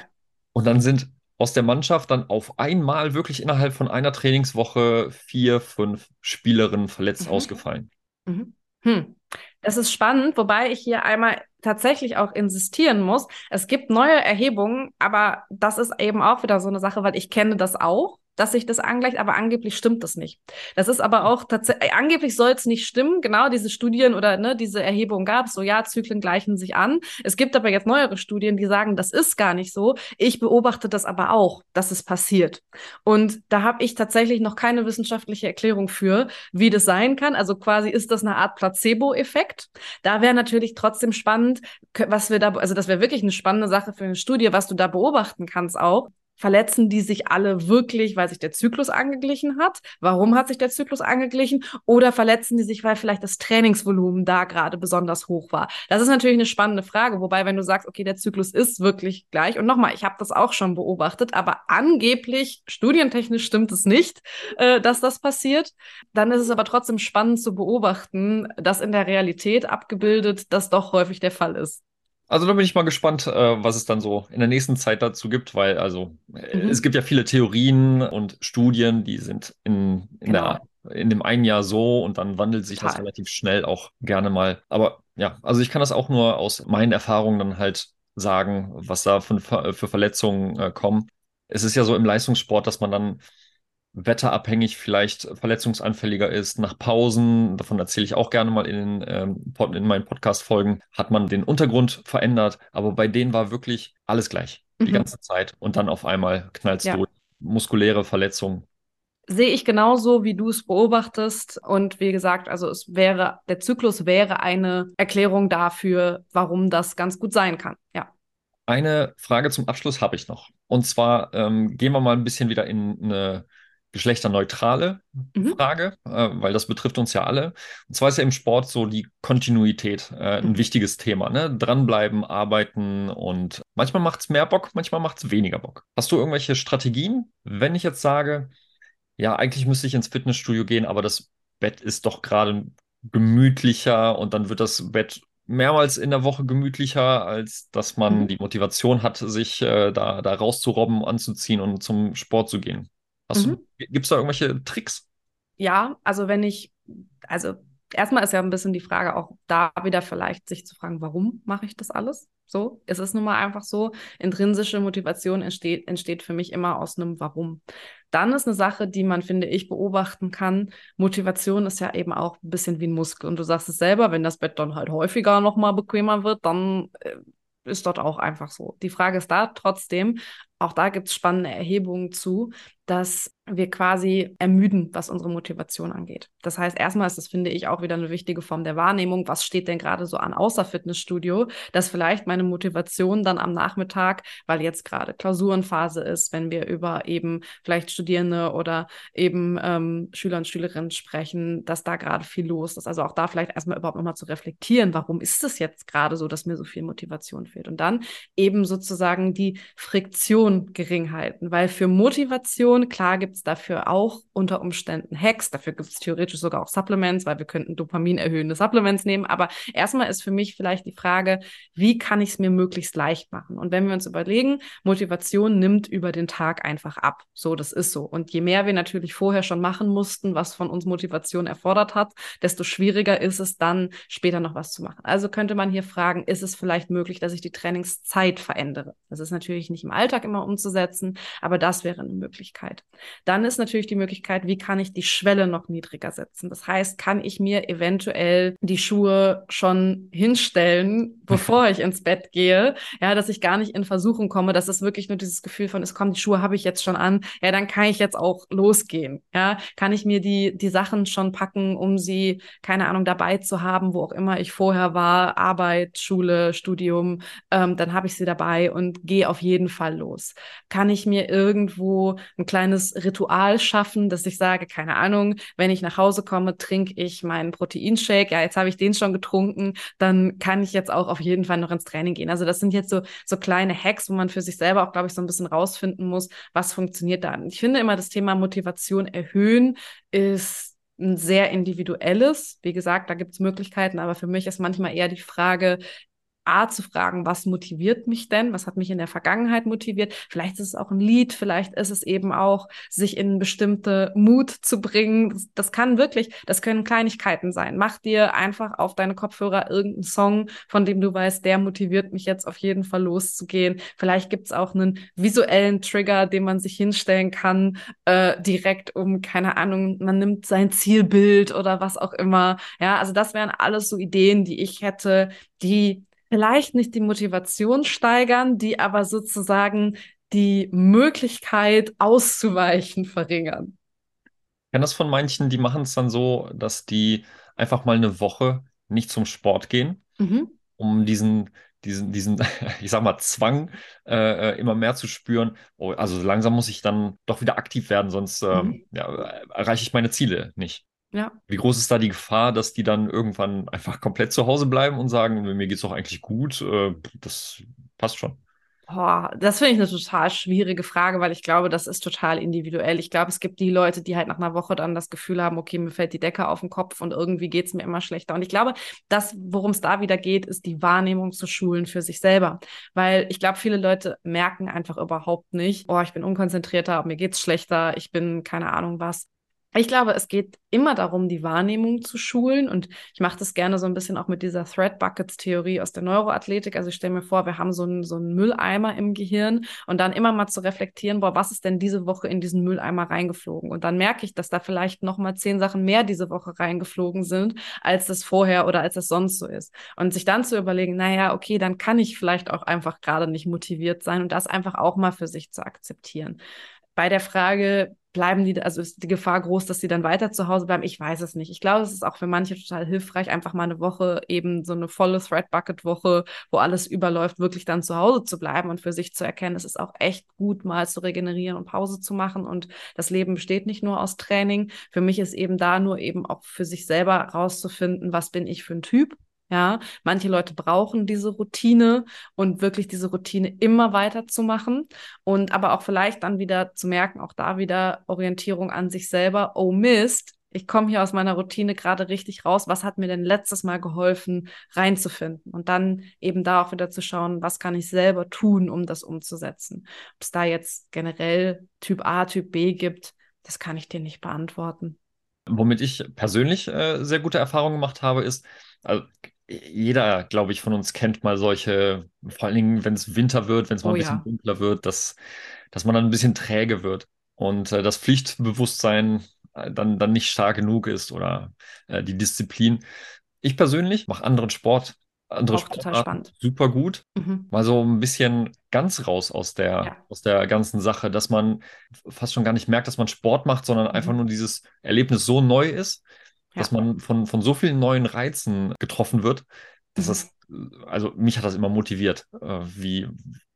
A: Und dann sind aus der Mannschaft dann auf einmal wirklich innerhalb von einer Trainingswoche vier, fünf Spielerinnen verletzt mhm. ausgefallen.
B: Mhm. Hm. Das ist spannend, wobei ich hier einmal tatsächlich auch insistieren muss. Es gibt neue Erhebungen, aber das ist eben auch wieder so eine Sache, weil ich kenne das auch dass sich das angleicht, aber angeblich stimmt das nicht. Das ist aber auch tatsächlich, äh, angeblich soll es nicht stimmen. Genau, diese Studien oder ne, diese Erhebung gab es, so ja, Zyklen gleichen sich an. Es gibt aber jetzt neuere Studien, die sagen, das ist gar nicht so. Ich beobachte das aber auch, dass es passiert. Und da habe ich tatsächlich noch keine wissenschaftliche Erklärung für, wie das sein kann. Also quasi ist das eine Art Placebo-Effekt. Da wäre natürlich trotzdem spannend, was wir da, also das wäre wirklich eine spannende Sache für eine Studie, was du da beobachten kannst auch verletzen die sich alle wirklich, weil sich der Zyklus angeglichen hat? Warum hat sich der Zyklus angeglichen? Oder verletzen die sich, weil vielleicht das Trainingsvolumen da gerade besonders hoch war? Das ist natürlich eine spannende Frage. Wobei, wenn du sagst, okay, der Zyklus ist wirklich gleich. Und nochmal, ich habe das auch schon beobachtet, aber angeblich, studientechnisch stimmt es nicht, äh, dass das passiert. Dann ist es aber trotzdem spannend zu beobachten, dass in der Realität abgebildet das doch häufig der Fall ist.
A: Also da bin ich mal gespannt, äh, was es dann so in der nächsten Zeit dazu gibt, weil also äh, mhm. es gibt ja viele Theorien und Studien, die sind in, in, genau. der, in dem einen Jahr so und dann wandelt sich Total. das relativ schnell auch gerne mal. Aber ja, also ich kann das auch nur aus meinen Erfahrungen dann halt sagen, was da für, für Verletzungen äh, kommen. Es ist ja so im Leistungssport, dass man dann wetterabhängig vielleicht verletzungsanfälliger ist, nach Pausen, davon erzähle ich auch gerne mal in, ähm, in meinen Podcast-Folgen, hat man den Untergrund verändert, aber bei denen war wirklich alles gleich, die mhm. ganze Zeit und dann auf einmal knallt es ja. durch. Muskuläre Verletzungen.
B: Sehe ich genauso, wie du es beobachtest. Und wie gesagt, also es wäre, der Zyklus wäre eine Erklärung dafür, warum das ganz gut sein kann. Ja.
A: Eine Frage zum Abschluss habe ich noch. Und zwar ähm, gehen wir mal ein bisschen wieder in eine geschlechterneutrale mhm. Frage, äh, weil das betrifft uns ja alle. Und zwar ist ja im Sport so die Kontinuität äh, ein mhm. wichtiges Thema. Ne? Dranbleiben, arbeiten und manchmal macht es mehr Bock, manchmal macht es weniger Bock. Hast du irgendwelche Strategien, wenn ich jetzt sage, ja, eigentlich müsste ich ins Fitnessstudio gehen, aber das Bett ist doch gerade gemütlicher und dann wird das Bett mehrmals in der Woche gemütlicher, als dass man mhm. die Motivation hat, sich äh, da, da rauszurobben, anzuziehen und zum Sport zu gehen. Mhm. gibt es da irgendwelche Tricks?
B: Ja, also wenn ich, also erstmal ist ja ein bisschen die Frage auch da wieder vielleicht sich zu fragen, warum mache ich das alles? So, es ist nun mal einfach so, intrinsische Motivation entsteht, entsteht für mich immer aus einem Warum. Dann ist eine Sache, die man, finde ich, beobachten kann. Motivation ist ja eben auch ein bisschen wie ein Muskel. Und du sagst es selber, wenn das Bett dann halt häufiger nochmal bequemer wird, dann äh, ist dort auch einfach so. Die Frage ist da trotzdem, auch da gibt es spannende Erhebungen zu, dass wir quasi ermüden, was unsere Motivation angeht. Das heißt, erstmal ist das, finde ich, auch wieder eine wichtige Form der Wahrnehmung. Was steht denn gerade so an außer Fitnessstudio, dass vielleicht meine Motivation dann am Nachmittag, weil jetzt gerade Klausurenphase ist, wenn wir über eben vielleicht Studierende oder eben ähm, Schüler und Schülerinnen sprechen, dass da gerade viel los ist. Also auch da vielleicht erstmal überhaupt nochmal zu reflektieren, warum ist es jetzt gerade so, dass mir so viel Motivation fehlt? Und dann eben sozusagen die Friktion gering halten, weil für Motivation, klar gibt gibt es dafür auch unter Umständen Hacks. Dafür gibt es theoretisch sogar auch Supplements, weil wir könnten Dopamin erhöhende Supplements nehmen. Aber erstmal ist für mich vielleicht die Frage, wie kann ich es mir möglichst leicht machen? Und wenn wir uns überlegen, Motivation nimmt über den Tag einfach ab. So, das ist so. Und je mehr wir natürlich vorher schon machen mussten, was von uns Motivation erfordert hat, desto schwieriger ist es dann später noch was zu machen. Also könnte man hier fragen, ist es vielleicht möglich, dass ich die Trainingszeit verändere? Das ist natürlich nicht im Alltag immer umzusetzen, aber das wäre eine Möglichkeit. Dann ist natürlich die Möglichkeit, wie kann ich die Schwelle noch niedriger setzen? Das heißt, kann ich mir eventuell die Schuhe schon hinstellen, <laughs> bevor ich ins Bett gehe? Ja, dass ich gar nicht in Versuchung komme. Das ist wirklich nur dieses Gefühl von, es kommen die Schuhe habe ich jetzt schon an. Ja, dann kann ich jetzt auch losgehen. Ja, kann ich mir die, die Sachen schon packen, um sie, keine Ahnung, dabei zu haben, wo auch immer ich vorher war, Arbeit, Schule, Studium, ähm, dann habe ich sie dabei und gehe auf jeden Fall los. Kann ich mir irgendwo ein kleines Ritual schaffen, dass ich sage, keine Ahnung, wenn ich nach Hause komme, trinke ich meinen Proteinshake. Ja, jetzt habe ich den schon getrunken, dann kann ich jetzt auch auf jeden Fall noch ins Training gehen. Also das sind jetzt so, so kleine Hacks, wo man für sich selber auch, glaube ich, so ein bisschen rausfinden muss, was funktioniert da. Ich finde immer, das Thema Motivation erhöhen ist ein sehr individuelles. Wie gesagt, da gibt es Möglichkeiten, aber für mich ist manchmal eher die Frage, A zu fragen, was motiviert mich denn? Was hat mich in der Vergangenheit motiviert? Vielleicht ist es auch ein Lied, vielleicht ist es eben auch, sich in bestimmte Mut zu bringen. Das, das kann wirklich, das können Kleinigkeiten sein. Mach dir einfach auf deine Kopfhörer irgendeinen Song, von dem du weißt, der motiviert mich jetzt auf jeden Fall loszugehen. Vielleicht gibt es auch einen visuellen Trigger, den man sich hinstellen kann, äh, direkt um, keine Ahnung, man nimmt sein Zielbild oder was auch immer. Ja, also das wären alles so Ideen, die ich hätte, die vielleicht nicht die Motivation steigern, die aber sozusagen die Möglichkeit auszuweichen verringern.
A: Ich kenne das von manchen, die machen es dann so, dass die einfach mal eine Woche nicht zum Sport gehen, mhm. um diesen, diesen, diesen, <laughs> ich sag mal, Zwang äh, äh, immer mehr zu spüren. Oh, also langsam muss ich dann doch wieder aktiv werden, sonst äh, mhm. ja, erreiche ich meine Ziele nicht. Ja. Wie groß ist da die Gefahr, dass die dann irgendwann einfach komplett zu Hause bleiben und sagen, mir geht es doch eigentlich gut, äh, das passt schon?
B: Boah, das finde ich eine total schwierige Frage, weil ich glaube, das ist total individuell. Ich glaube, es gibt die Leute, die halt nach einer Woche dann das Gefühl haben, okay, mir fällt die Decke auf den Kopf und irgendwie geht es mir immer schlechter. Und ich glaube, das, worum es da wieder geht, ist die Wahrnehmung zu schulen für sich selber. Weil ich glaube, viele Leute merken einfach überhaupt nicht, oh, ich bin unkonzentrierter, mir geht's schlechter, ich bin keine Ahnung was. Ich glaube, es geht immer darum, die Wahrnehmung zu schulen. Und ich mache das gerne so ein bisschen auch mit dieser Thread Buckets Theorie aus der Neuroathletik. Also ich stelle mir vor, wir haben so einen, so einen Mülleimer im Gehirn und dann immer mal zu reflektieren, boah, was ist denn diese Woche in diesen Mülleimer reingeflogen? Und dann merke ich, dass da vielleicht noch mal zehn Sachen mehr diese Woche reingeflogen sind, als das vorher oder als das sonst so ist. Und sich dann zu überlegen, naja, okay, dann kann ich vielleicht auch einfach gerade nicht motiviert sein und das einfach auch mal für sich zu akzeptieren. Bei der Frage, bleiben die, also ist die Gefahr groß, dass sie dann weiter zu Hause bleiben? Ich weiß es nicht. Ich glaube, es ist auch für manche total hilfreich, einfach mal eine Woche, eben so eine volle Thread-Bucket-Woche, wo alles überläuft, wirklich dann zu Hause zu bleiben und für sich zu erkennen, es ist auch echt gut, mal zu regenerieren und Pause zu machen. Und das Leben besteht nicht nur aus Training. Für mich ist eben da nur eben auch für sich selber rauszufinden, was bin ich für ein Typ? Ja, manche Leute brauchen diese Routine und wirklich diese Routine immer weiterzumachen und aber auch vielleicht dann wieder zu merken, auch da wieder Orientierung an sich selber. Oh Mist, ich komme hier aus meiner Routine gerade richtig raus. Was hat mir denn letztes Mal geholfen, reinzufinden? Und dann eben da auch wieder zu schauen, was kann ich selber tun, um das umzusetzen. Ob es da jetzt generell Typ A, Typ B gibt, das kann ich dir nicht beantworten.
A: Womit ich persönlich äh, sehr gute Erfahrungen gemacht habe, ist, also jeder, glaube ich, von uns kennt mal solche, vor allen Dingen, wenn es Winter wird, wenn es mal oh, ein bisschen ja. dunkler wird, dass, dass man dann ein bisschen träge wird und äh, das Pflichtbewusstsein äh, dann, dann nicht stark genug ist oder äh, die Disziplin. Ich persönlich mache anderen Sport, andere Auch Sportarten super gut. Mhm. Mal so ein bisschen ganz raus aus der, ja. aus der ganzen Sache, dass man fast schon gar nicht merkt, dass man Sport macht, sondern mhm. einfach nur dieses Erlebnis so neu ist, dass man von, von so vielen neuen Reizen getroffen wird, dass mhm. das, also mich hat das immer motiviert, äh, wie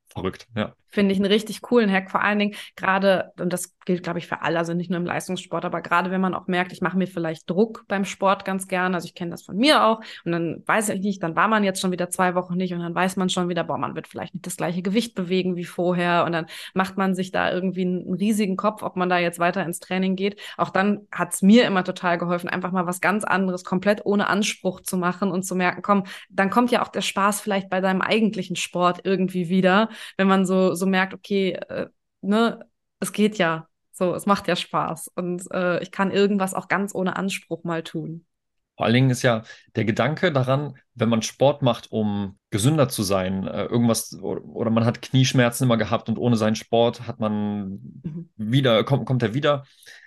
A: verrückt, ja.
B: Finde ich einen richtig coolen Hack. Vor allen Dingen gerade, und das gilt, glaube ich, für alle, also nicht nur im Leistungssport, aber gerade wenn man auch merkt, ich mache mir vielleicht Druck beim Sport ganz gerne. Also ich kenne das von mir auch. Und dann weiß ich nicht, dann war man jetzt schon wieder zwei Wochen nicht und dann weiß man schon wieder, boah, man wird vielleicht nicht das gleiche Gewicht bewegen wie vorher. Und dann macht man sich da irgendwie einen, riesigen Kopf, ob man da jetzt weiter ins Training geht. Auch dann hat es mir immer total geholfen, einfach mal was ganz anderes, komplett ohne Anspruch zu machen und zu merken, komm, dann kommt ja auch der Spaß vielleicht bei deinem eigentlichen Sport irgendwie wieder, wenn man so so merkt, okay, äh, ne, es geht ja. So, es macht ja Spaß. Und äh, ich kann irgendwas auch ganz ohne Anspruch mal tun.
A: Vor allen Dingen ist ja der Gedanke daran, wenn man Sport macht, um gesünder zu sein, äh, irgendwas oder man hat Knieschmerzen immer gehabt und ohne seinen Sport hat man mhm. wieder, kommt, kommt er wieder.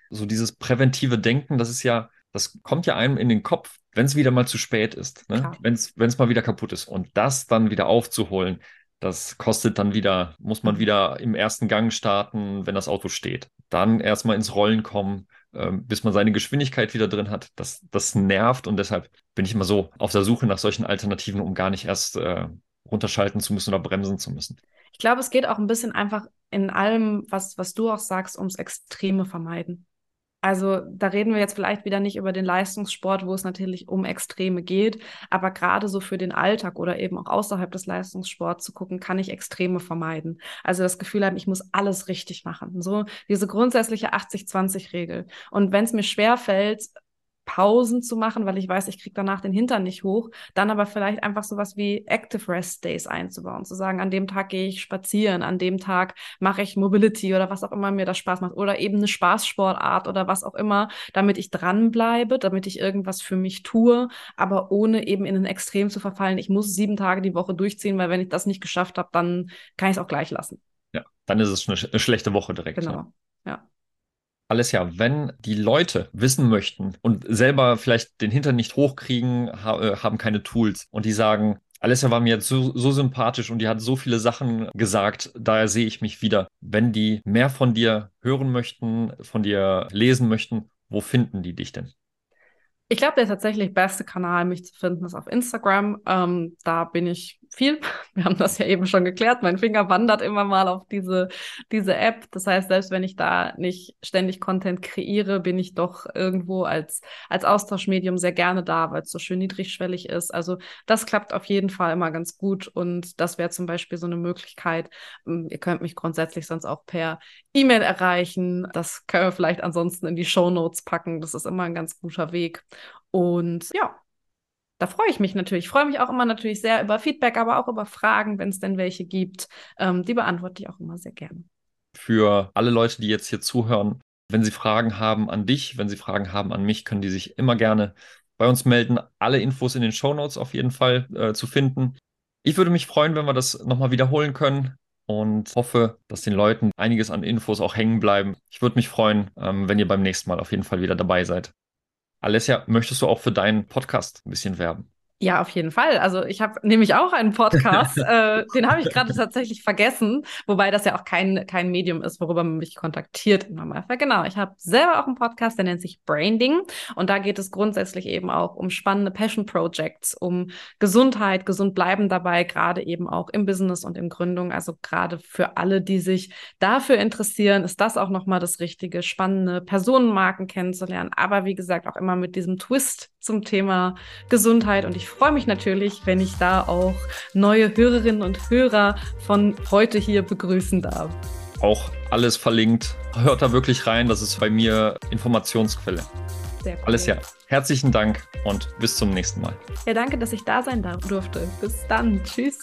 A: So dieses präventive Denken, das ist ja, das kommt ja einem in den Kopf, wenn es wieder mal zu spät ist, ne? wenn es mal wieder kaputt ist. Und das dann wieder aufzuholen, das kostet dann wieder, muss man wieder im ersten Gang starten, wenn das Auto steht. Dann erstmal ins Rollen kommen, äh, bis man seine Geschwindigkeit wieder drin hat. Das, das nervt und deshalb bin ich immer so auf der Suche nach solchen Alternativen, um gar nicht erst äh, runterschalten zu müssen oder bremsen zu müssen.
B: Ich glaube, es geht auch ein bisschen einfach in allem, was, was du auch sagst, ums Extreme vermeiden. Also da reden wir jetzt vielleicht wieder nicht über den Leistungssport, wo es natürlich um Extreme geht, aber gerade so für den Alltag oder eben auch außerhalb des Leistungssports zu gucken, kann ich Extreme vermeiden. Also das Gefühl haben, ich muss alles richtig machen. So diese grundsätzliche 80-20-Regel. Und wenn es mir schwer fällt, Pausen zu machen, weil ich weiß, ich kriege danach den Hintern nicht hoch, dann aber vielleicht einfach sowas wie Active Rest Days einzubauen, zu sagen, an dem Tag gehe ich spazieren, an dem Tag mache ich Mobility oder was auch immer mir das Spaß macht oder eben eine Spaßsportart oder was auch immer, damit ich dranbleibe, damit ich irgendwas für mich tue, aber ohne eben in ein Extrem zu verfallen. Ich muss sieben Tage die Woche durchziehen, weil wenn ich das nicht geschafft habe, dann kann ich es auch gleich lassen.
A: Ja, dann ist es eine, eine schlechte Woche direkt.
B: Genau, ja. ja.
A: Alessia, wenn die Leute wissen möchten und selber vielleicht den Hintern nicht hochkriegen, ha äh, haben keine Tools und die sagen, Alessia war mir jetzt so, so, sympathisch und die hat so viele Sachen gesagt, daher sehe ich mich wieder. Wenn die mehr von dir hören möchten, von dir lesen möchten, wo finden die dich denn?
B: Ich glaube, der tatsächlich beste Kanal, mich zu finden, ist auf Instagram. Ähm, da bin ich viel. <laughs> Wir haben das ja eben schon geklärt. Mein Finger wandert immer mal auf diese, diese App. Das heißt, selbst wenn ich da nicht ständig Content kreiere, bin ich doch irgendwo als, als Austauschmedium sehr gerne da, weil es so schön niedrigschwellig ist. Also das klappt auf jeden Fall immer ganz gut. Und das wäre zum Beispiel so eine Möglichkeit. Ähm, ihr könnt mich grundsätzlich sonst auch per E-Mail erreichen. Das können wir vielleicht ansonsten in die Show Notes packen. Das ist immer ein ganz guter Weg. Und ja, da freue ich mich natürlich. Ich freue mich auch immer natürlich sehr über Feedback, aber auch über Fragen, wenn es denn welche gibt. Ähm, die beantworte ich auch immer sehr gerne.
A: Für alle Leute, die jetzt hier zuhören, wenn sie Fragen haben an dich, wenn sie Fragen haben an mich, können die sich immer gerne bei uns melden. Alle Infos in den Show Notes auf jeden Fall äh, zu finden. Ich würde mich freuen, wenn wir das nochmal wiederholen können und hoffe, dass den Leuten einiges an Infos auch hängen bleiben. Ich würde mich freuen, ähm, wenn ihr beim nächsten Mal auf jeden Fall wieder dabei seid. Alessia, möchtest du auch für deinen Podcast ein bisschen werben?
B: Ja, auf jeden Fall. Also ich habe nämlich auch einen Podcast, <laughs> äh, den habe ich gerade tatsächlich vergessen, wobei das ja auch kein, kein Medium ist, worüber man mich kontaktiert im Normalfall. Genau, ich habe selber auch einen Podcast, der nennt sich Branding und da geht es grundsätzlich eben auch um spannende Passion Projects, um Gesundheit, gesund bleiben dabei, gerade eben auch im Business und in Gründung. Also gerade für alle, die sich dafür interessieren, ist das auch nochmal das Richtige, spannende Personenmarken kennenzulernen, aber wie gesagt auch immer mit diesem Twist zum Thema Gesundheit und ich freue mich natürlich, wenn ich da auch neue Hörerinnen und Hörer von heute hier begrüßen darf.
A: Auch alles verlinkt. Hört da wirklich rein. Das ist bei mir Informationsquelle. Sehr cool. Alles ja. Herzlichen Dank und bis zum nächsten Mal.
B: Ja, danke, dass ich da sein durfte. Bis dann. Tschüss.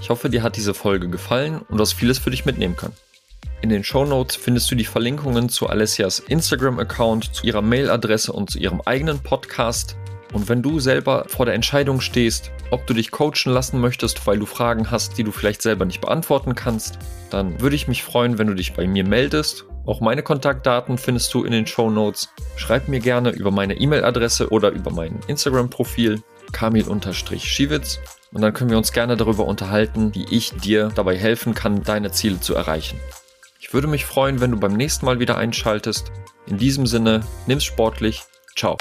A: Ich hoffe, dir hat diese Folge gefallen und du hast vieles für dich mitnehmen können. In den Show Notes findest du die Verlinkungen zu Alessias Instagram-Account, zu ihrer Mailadresse und zu ihrem eigenen Podcast. Und wenn du selber vor der Entscheidung stehst, ob du dich coachen lassen möchtest, weil du Fragen hast, die du vielleicht selber nicht beantworten kannst, dann würde ich mich freuen, wenn du dich bei mir meldest. Auch meine Kontaktdaten findest du in den Show Notes. Schreib mir gerne über meine E-Mail-Adresse oder über mein Instagram-Profil kamil-schiewitz und dann können wir uns gerne darüber unterhalten, wie ich dir dabei helfen kann, deine Ziele zu erreichen. Ich würde mich freuen, wenn du beim nächsten Mal wieder einschaltest. In diesem Sinne, nimm's sportlich. Ciao.